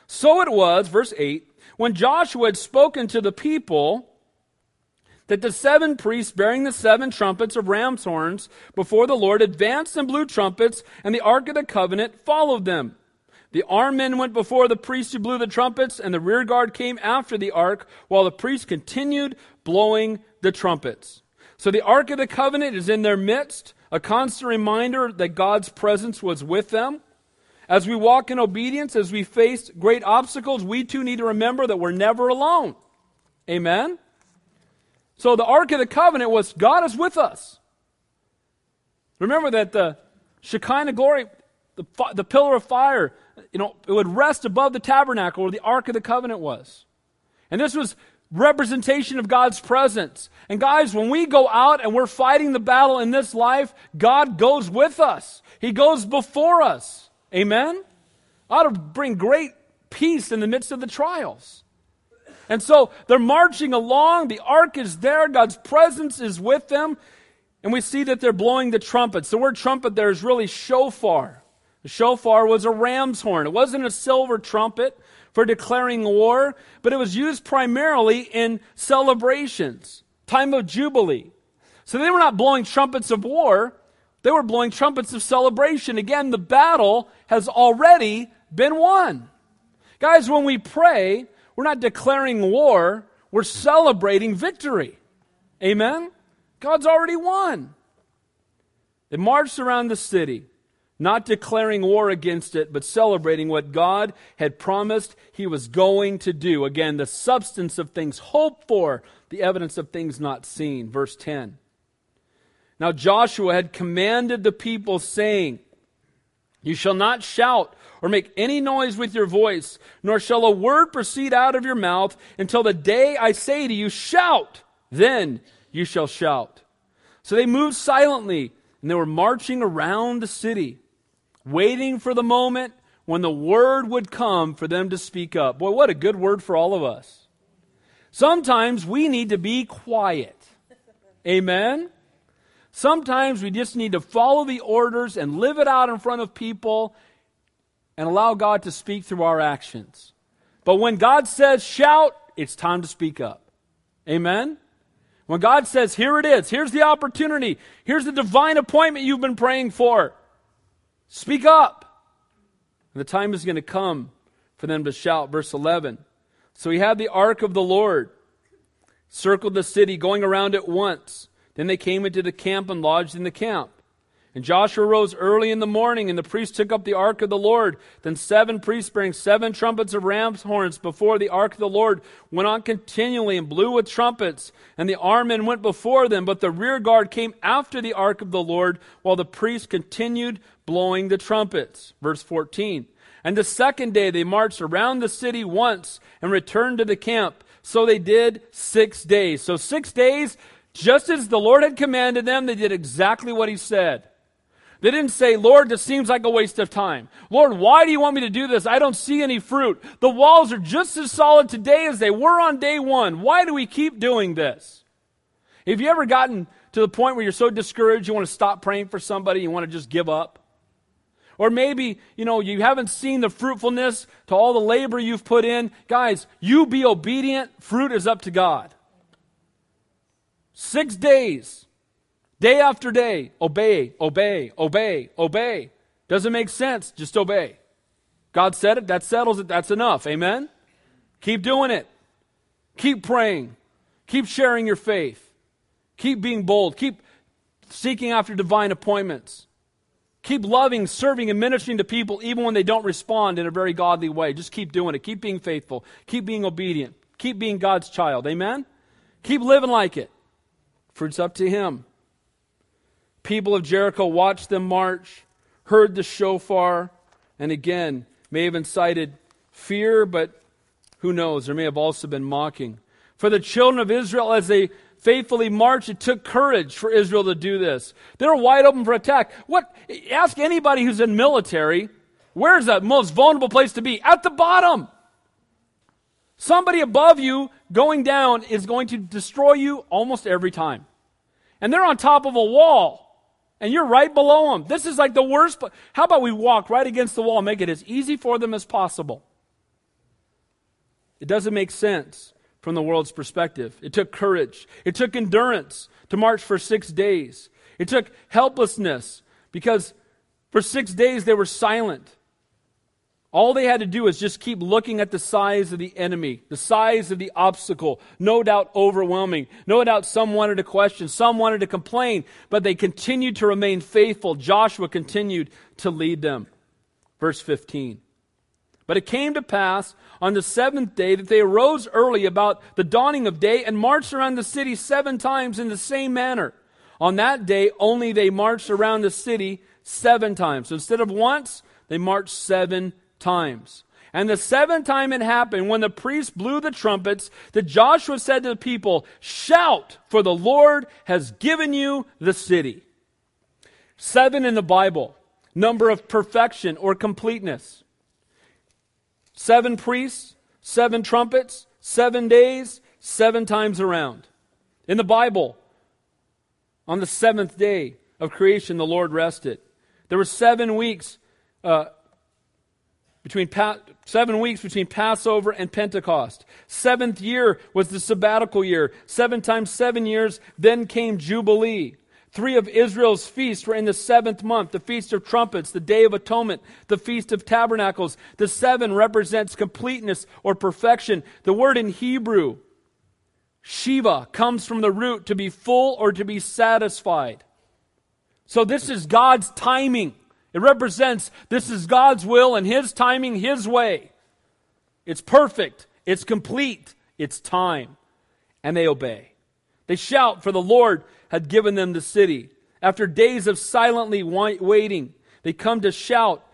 So it was, verse 8, when Joshua had spoken to the people that the seven priests bearing the seven trumpets of ram's horns before the Lord advanced and blew trumpets, and the ark of the covenant followed them. The armed men went before the priests who blew the trumpets, and the rear guard came after the ark, while the priests continued blowing the trumpets. So the ark of the covenant is in their midst, a constant reminder that God's presence was with them. As we walk in obedience, as we face great obstacles, we too need to remember that we're never alone. Amen? So the Ark of the Covenant was God is with us. Remember that the Shekinah glory, the, the pillar of fire, you know, it would rest above the tabernacle where the Ark of the Covenant was. And this was representation of God's presence. And guys, when we go out and we're fighting the battle in this life, God goes with us. He goes before us. Amen? Ought to bring great peace in the midst of the trials. And so they're marching along. The ark is there. God's presence is with them. And we see that they're blowing the trumpets. The word trumpet there is really shofar. The shofar was a ram's horn. It wasn't a silver trumpet for declaring war, but it was used primarily in celebrations, time of jubilee. So they were not blowing trumpets of war, they were blowing trumpets of celebration. Again, the battle has already been won. Guys, when we pray, we're not declaring war, we're celebrating victory. Amen? God's already won. They marched around the city not declaring war against it, but celebrating what God had promised he was going to do. Again, the substance of things hoped for, the evidence of things not seen. Verse 10. Now Joshua had commanded the people, saying, You shall not shout or make any noise with your voice, nor shall a word proceed out of your mouth until the day I say to you, Shout! Then you shall shout. So they moved silently, and they were marching around the city waiting for the moment when the word would come for them to speak up. Boy, what a good word for all of us. Sometimes we need to be quiet. Amen? Sometimes we just need to follow the orders and live it out in front of people and allow God to speak through our actions. But when God says shout, it's time to speak up. Amen? When God says, here it is, here's the opportunity, here's the divine appointment you've been praying for, Speak up. And the time is going to come for them to shout. Verse 11. So he had the ark of the Lord, circled the city, going around it once. Then they came into the camp and lodged in the camp. And Joshua rose early in the morning, and the priests took up the ark of the Lord. Then seven priests bearing seven trumpets of ram's horns before the ark of the Lord went on continually and blew with trumpets. And the armed men went before them, but the rear guard came after the ark of the Lord, while the priests continued blowing the trumpets. Verse 14. And the second day they marched around the city once and returned to the camp. So they did six days. So six days, just as the Lord had commanded them, they did exactly what he said. They didn't say, Lord, this seems like a waste of time. Lord, why do you want me to do this? I don't see any fruit. The walls are just as solid today as they were on day one. Why do we keep doing this? Have you ever gotten to the point where you're so discouraged you want to stop praying for somebody, you want to just give up? Or maybe, you know, you haven't seen the fruitfulness to all the labor you've put in. Guys, you be obedient. Fruit is up to God. Six days Day after day, obey, obey, obey, obey. Doesn't make sense, just obey. God said it, that settles it, that's enough. Amen? Keep doing it. Keep praying. Keep sharing your faith. Keep being bold. Keep seeking after divine appointments. Keep loving, serving, and ministering to people even when they don't respond in a very godly way. Just keep doing it. Keep being faithful. Keep being obedient. Keep being God's child. Amen? Keep living like it. Fruit's up to Him. People of Jericho watched them march, heard the shofar, and again may have incited fear, but who knows? There may have also been mocking. For the children of Israel, as they faithfully marched, it took courage for Israel to do this. They're wide open for attack. What? Ask anybody who's in military, where's the most vulnerable place to be? At the bottom. Somebody above you going down is going to destroy you almost every time. And they're on top of a wall and you're right below them. This is like the worst. How about we walk right against the wall and make it as easy for them as possible? It doesn't make sense from the world's perspective. It took courage. It took endurance to march for six days. It took helplessness because for six days they were silent. All they had to do was just keep looking at the size of the enemy, the size of the obstacle. No doubt overwhelming. No doubt some wanted to question, some wanted to complain, but they continued to remain faithful. Joshua continued to lead them. Verse 15. But it came to pass on the seventh day that they arose early about the dawning of day and marched around the city seven times in the same manner. On that day only they marched around the city seven times. So instead of once, they marched seven times. And the seventh time it happened, when the priest blew the trumpets, that Joshua said to the people, Shout, for the Lord has given you the city. Seven in the Bible, number of perfection or completeness. Seven priests, seven trumpets, seven days, seven times around. In the Bible, on the seventh day of creation, the Lord rested. There were seven weeks uh, between pa- seven weeks between Passover and Pentecost. Seventh year was the sabbatical year. Seven times seven years. Then came Jubilee. Three of Israel's feasts were in the seventh month the Feast of Trumpets, the Day of Atonement, the Feast of Tabernacles. The seven represents completeness or perfection. The word in Hebrew, Shiva, comes from the root to be full or to be satisfied. So this is God's timing. It represents this is God's will and His timing, His way. It's perfect, it's complete, it's time. And they obey. They shout, for the Lord had given them the city. After days of silently waiting, they come to shout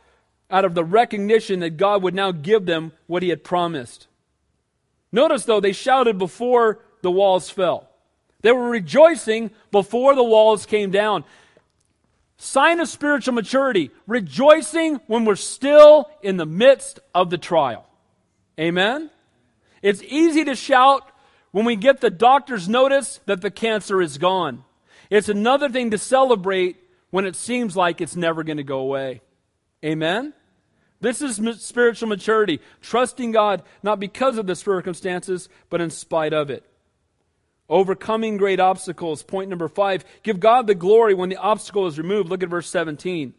out of the recognition that God would now give them what he had promised. Notice, though, they shouted before the walls fell. They were rejoicing before the walls came down. Sign of spiritual maturity, rejoicing when we're still in the midst of the trial. Amen? It's easy to shout when we get the doctor's notice that the cancer is gone. It's another thing to celebrate when it seems like it's never going to go away. Amen? This is spiritual maturity, trusting God not because of the circumstances, but in spite of it. Overcoming great obstacles. Point number five. Give God the glory when the obstacle is removed. Look at verse 17.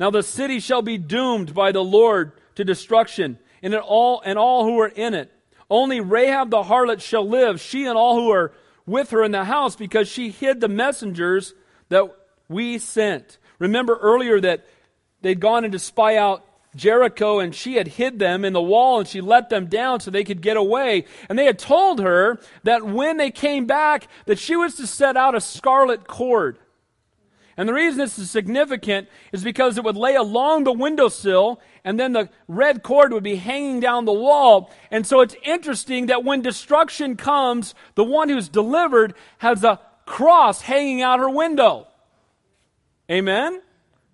Now the city shall be doomed by the Lord to destruction, and all and all who are in it. Only Rahab the harlot shall live, she and all who are with her in the house because she hid the messengers that we sent. Remember earlier that they'd gone in to spy out Jericho and she had hid them in the wall and she let them down so they could get away. And they had told her that when they came back that she was to set out a scarlet cord. And the reason this is significant is because it would lay along the windowsill and then the red cord would be hanging down the wall. And so it's interesting that when destruction comes, the one who's delivered has a cross hanging out her window. Amen?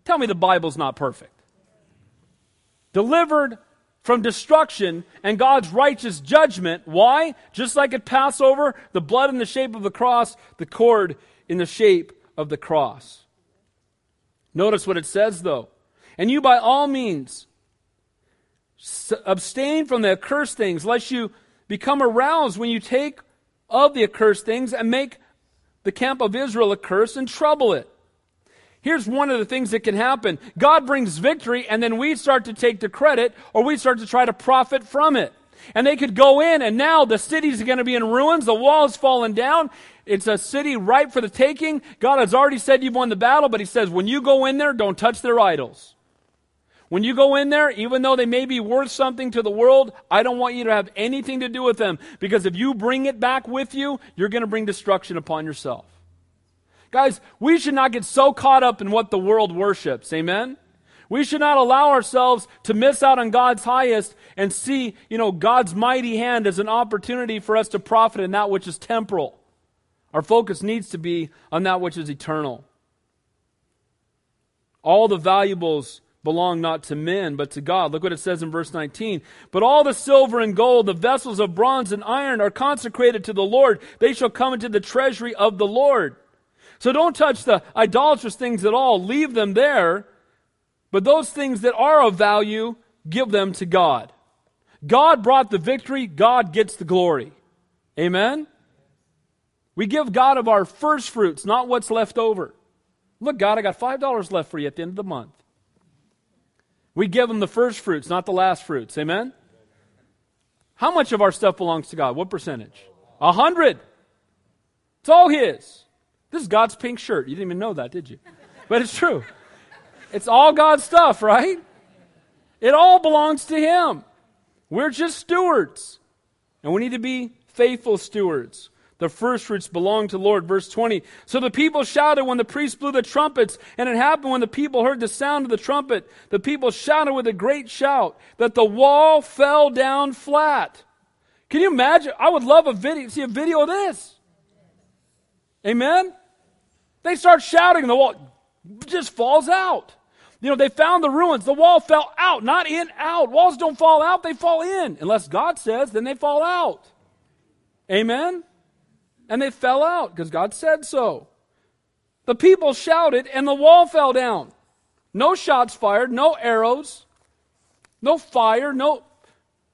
Tell me the Bible's not perfect. Delivered from destruction and God's righteous judgment. Why? Just like at Passover, the blood in the shape of the cross, the cord in the shape of the cross. Notice what it says, though. And you, by all means, abstain from the accursed things, lest you become aroused when you take of the accursed things and make the camp of Israel accursed and trouble it. Here's one of the things that can happen God brings victory, and then we start to take the credit, or we start to try to profit from it. And they could go in, and now the city's going to be in ruins, the wall's fallen down. It's a city ripe for the taking. God has already said you've won the battle, but He says, when you go in there, don't touch their idols. When you go in there, even though they may be worth something to the world, I don't want you to have anything to do with them because if you bring it back with you, you're going to bring destruction upon yourself. Guys, we should not get so caught up in what the world worships. Amen? We should not allow ourselves to miss out on God's highest and see, you know, God's mighty hand as an opportunity for us to profit in that which is temporal. Our focus needs to be on that which is eternal. All the valuables belong not to men, but to God. Look what it says in verse 19. But all the silver and gold, the vessels of bronze and iron are consecrated to the Lord. They shall come into the treasury of the Lord. So don't touch the idolatrous things at all. Leave them there. But those things that are of value, give them to God. God brought the victory. God gets the glory. Amen? We give God of our first fruits, not what's left over. Look, God, I got $5 left for you at the end of the month. We give Him the first fruits, not the last fruits. Amen? How much of our stuff belongs to God? What percentage? A hundred. It's all His. This is God's pink shirt. You didn't even know that, did you? But it's true. It's all God's stuff, right? It all belongs to Him. We're just stewards. And we need to be faithful stewards. The first fruits belong to the Lord. Verse 20. So the people shouted when the priest blew the trumpets, and it happened when the people heard the sound of the trumpet. The people shouted with a great shout that the wall fell down flat. Can you imagine? I would love a video, see a video of this. Amen? They start shouting, and the wall just falls out. You know, they found the ruins. The wall fell out, not in, out. Walls don't fall out, they fall in. Unless God says, then they fall out. Amen? And they fell out because God said so. The people shouted and the wall fell down. No shots fired, no arrows, no fire, no,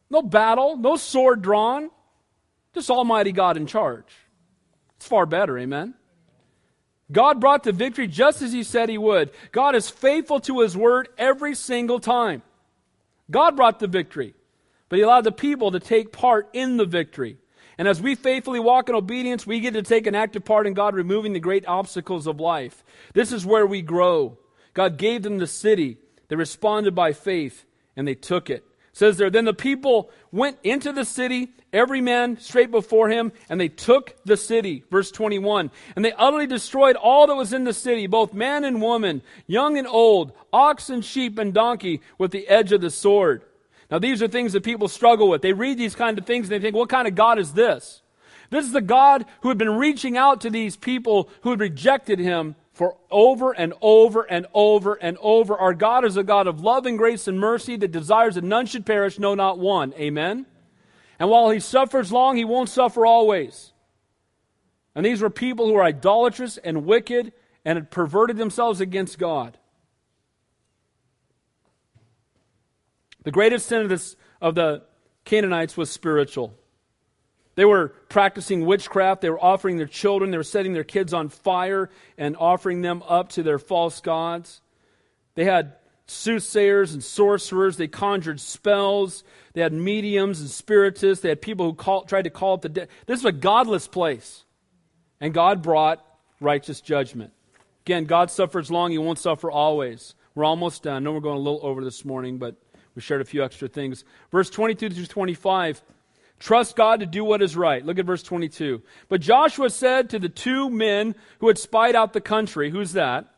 no battle, no sword drawn. Just Almighty God in charge. It's far better, amen? God brought the victory just as He said He would. God is faithful to His word every single time. God brought the victory, but He allowed the people to take part in the victory. And as we faithfully walk in obedience, we get to take an active part in God removing the great obstacles of life. This is where we grow. God gave them the city. They responded by faith, and they took it. it says there, then the people went into the city, every man straight before him, and they took the city. Verse 21. And they utterly destroyed all that was in the city, both man and woman, young and old, ox and sheep and donkey, with the edge of the sword. Now, these are things that people struggle with. They read these kind of things and they think, what kind of God is this? This is the God who had been reaching out to these people who had rejected him for over and over and over and over. Our God is a God of love and grace and mercy that desires that none should perish, no, not one. Amen? And while he suffers long, he won't suffer always. And these were people who were idolatrous and wicked and had perverted themselves against God. The greatest sin of, this, of the Canaanites was spiritual. They were practicing witchcraft. They were offering their children. They were setting their kids on fire and offering them up to their false gods. They had soothsayers and sorcerers. They conjured spells. They had mediums and spiritists. They had people who call, tried to call up the dead. This is a godless place. And God brought righteous judgment. Again, God suffers long. He won't suffer always. We're almost done. I know we're going a little over this morning, but we shared a few extra things. Verse 22 through 25. Trust God to do what is right. Look at verse 22. But Joshua said to the two men who had spied out the country, who's that?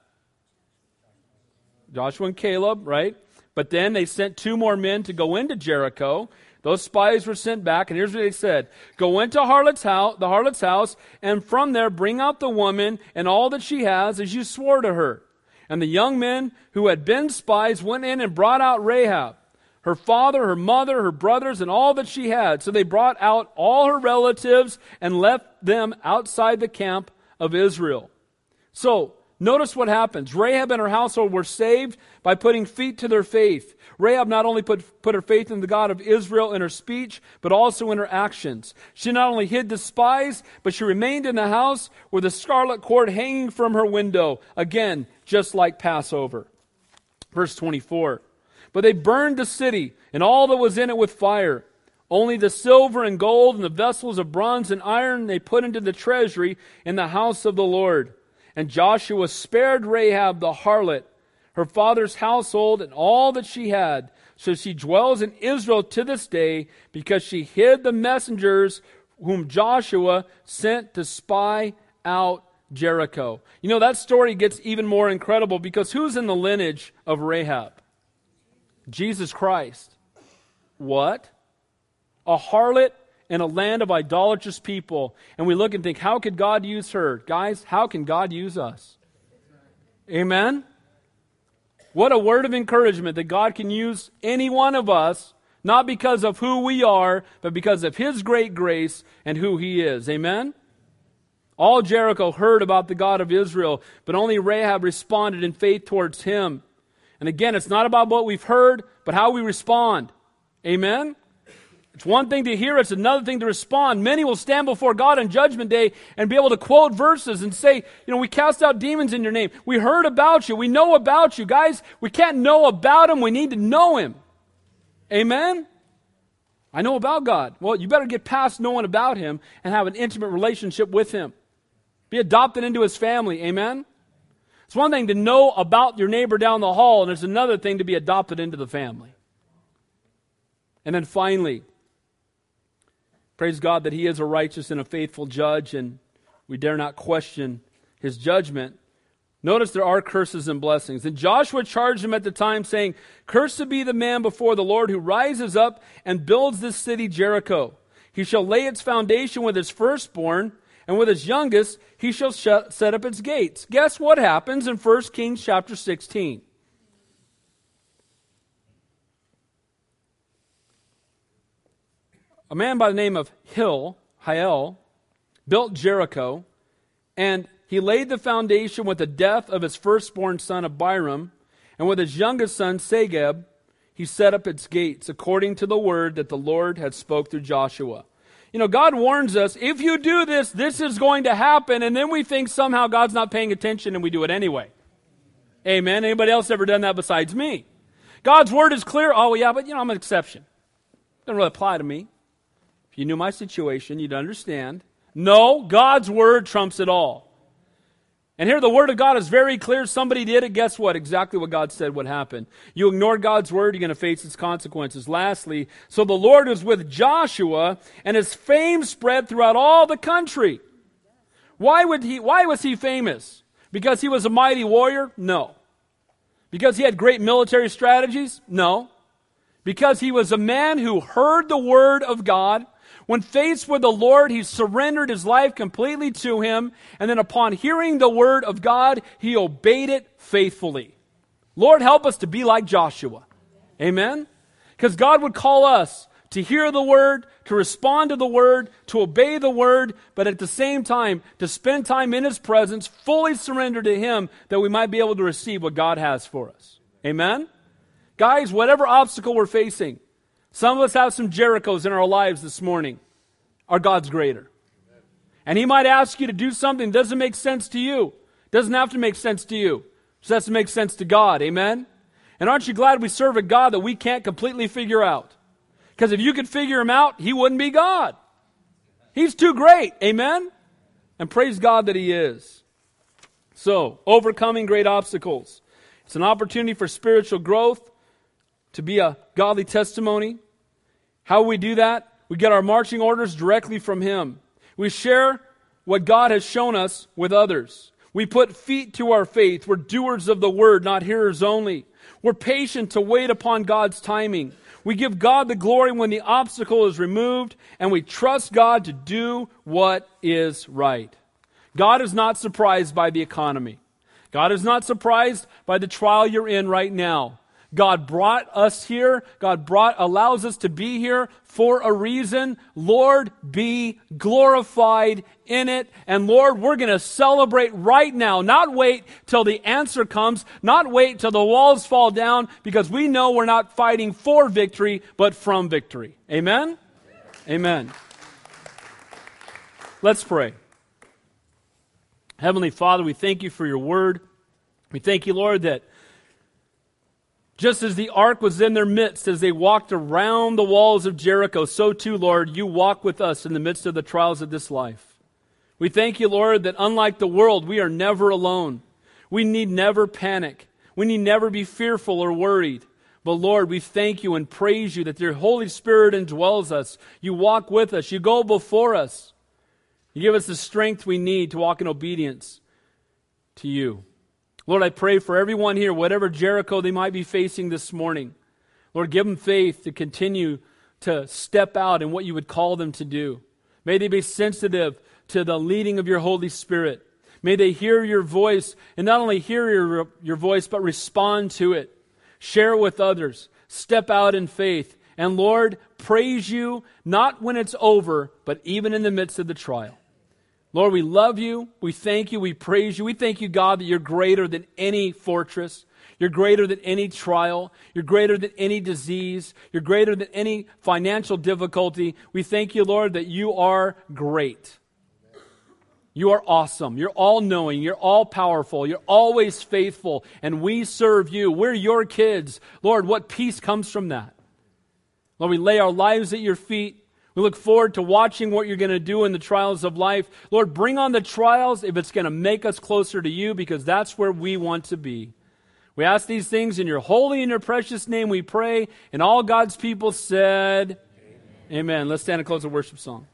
Joshua and Caleb, right? But then they sent two more men to go into Jericho. Those spies were sent back, and here's what they said Go into harlot's house, the harlot's house, and from there bring out the woman and all that she has, as you swore to her. And the young men who had been spies went in and brought out Rahab her father, her mother, her brothers, and all that she had. So they brought out all her relatives and left them outside the camp of Israel. So, notice what happens. Rahab and her household were saved by putting feet to their faith. Rahab not only put, put her faith in the God of Israel in her speech, but also in her actions. She not only hid the spies, but she remained in the house with a scarlet cord hanging from her window. Again, just like Passover. Verse 24. But they burned the city and all that was in it with fire. Only the silver and gold and the vessels of bronze and iron they put into the treasury in the house of the Lord. And Joshua spared Rahab the harlot, her father's household, and all that she had. So she dwells in Israel to this day because she hid the messengers whom Joshua sent to spy out Jericho. You know, that story gets even more incredible because who's in the lineage of Rahab? Jesus Christ. What? A harlot in a land of idolatrous people. And we look and think, how could God use her? Guys, how can God use us? Amen? What a word of encouragement that God can use any one of us, not because of who we are, but because of His great grace and who He is. Amen? All Jericho heard about the God of Israel, but only Rahab responded in faith towards Him. And again, it's not about what we've heard, but how we respond. Amen? It's one thing to hear, it's another thing to respond. Many will stand before God on Judgment Day and be able to quote verses and say, you know, we cast out demons in your name. We heard about you. We know about you. Guys, we can't know about him. We need to know him. Amen? I know about God. Well, you better get past knowing about him and have an intimate relationship with him. Be adopted into his family. Amen? It's one thing to know about your neighbor down the hall, and it's another thing to be adopted into the family. And then finally, Praise God that He is a righteous and a faithful judge, and we dare not question His judgment. Notice there are curses and blessings. And Joshua charged him at the time, saying, Cursed be the man before the Lord who rises up and builds this city Jericho. He shall lay its foundation with his firstborn, and with his youngest he shall set up its gates. Guess what happens in 1 Kings chapter 16? a man by the name of Hill, Hiel, built Jericho, and he laid the foundation with the death of his firstborn son Abiram, and with his youngest son Segub, he set up its gates according to the word that the Lord had spoke through Joshua. You know, God warns us, if you do this, this is going to happen, and then we think somehow God's not paying attention and we do it anyway. Amen. Anybody else ever done that besides me? God's word is clear. Oh, yeah, but you know, I'm an exception. Doesn't really apply to me. If you knew my situation, you'd understand. No, God's word trumps it all. And here the word of God is very clear. Somebody did it. Guess what? Exactly what God said would happen. You ignore God's word, you're going to face its consequences. Lastly, so the Lord was with Joshua, and his fame spread throughout all the country. Why would he, why was he famous? Because he was a mighty warrior? No. Because he had great military strategies? No. Because he was a man who heard the word of God when faced with the Lord, he surrendered his life completely to him, and then upon hearing the word of God, he obeyed it faithfully. Lord, help us to be like Joshua. Amen? Because God would call us to hear the word, to respond to the word, to obey the word, but at the same time, to spend time in his presence, fully surrender to him, that we might be able to receive what God has for us. Amen? Guys, whatever obstacle we're facing, some of us have some Jerichos in our lives this morning. Our God's greater. And He might ask you to do something that doesn't make sense to you. Doesn't have to make sense to you. Just has to make sense to God. Amen? And aren't you glad we serve a God that we can't completely figure out? Because if you could figure Him out, He wouldn't be God. He's too great. Amen? And praise God that He is. So, overcoming great obstacles. It's an opportunity for spiritual growth, to be a godly testimony, how we do that? We get our marching orders directly from Him. We share what God has shown us with others. We put feet to our faith. We're doers of the word, not hearers only. We're patient to wait upon God's timing. We give God the glory when the obstacle is removed, and we trust God to do what is right. God is not surprised by the economy. God is not surprised by the trial you're in right now. God brought us here. God brought, allows us to be here for a reason. Lord, be glorified in it. And Lord, we're going to celebrate right now, not wait till the answer comes, not wait till the walls fall down, because we know we're not fighting for victory, but from victory. Amen? Amen. Let's pray. Heavenly Father, we thank you for your word. We thank you, Lord, that just as the ark was in their midst as they walked around the walls of Jericho, so too, Lord, you walk with us in the midst of the trials of this life. We thank you, Lord, that unlike the world, we are never alone. We need never panic. We need never be fearful or worried. But Lord, we thank you and praise you that your Holy Spirit indwells us. You walk with us. You go before us. You give us the strength we need to walk in obedience to you. Lord, I pray for everyone here, whatever Jericho they might be facing this morning. Lord, give them faith to continue to step out in what you would call them to do. May they be sensitive to the leading of your Holy Spirit. May they hear your voice and not only hear your, your voice, but respond to it. Share with others. Step out in faith. And Lord, praise you not when it's over, but even in the midst of the trial. Lord, we love you. We thank you. We praise you. We thank you, God, that you're greater than any fortress. You're greater than any trial. You're greater than any disease. You're greater than any financial difficulty. We thank you, Lord, that you are great. You are awesome. You're all knowing. You're all powerful. You're always faithful. And we serve you. We're your kids. Lord, what peace comes from that? Lord, we lay our lives at your feet. We look forward to watching what you're going to do in the trials of life. Lord, bring on the trials if it's going to make us closer to you because that's where we want to be. We ask these things in your holy and your precious name we pray. And all God's people said, Amen. Amen. Let's stand and close the worship song.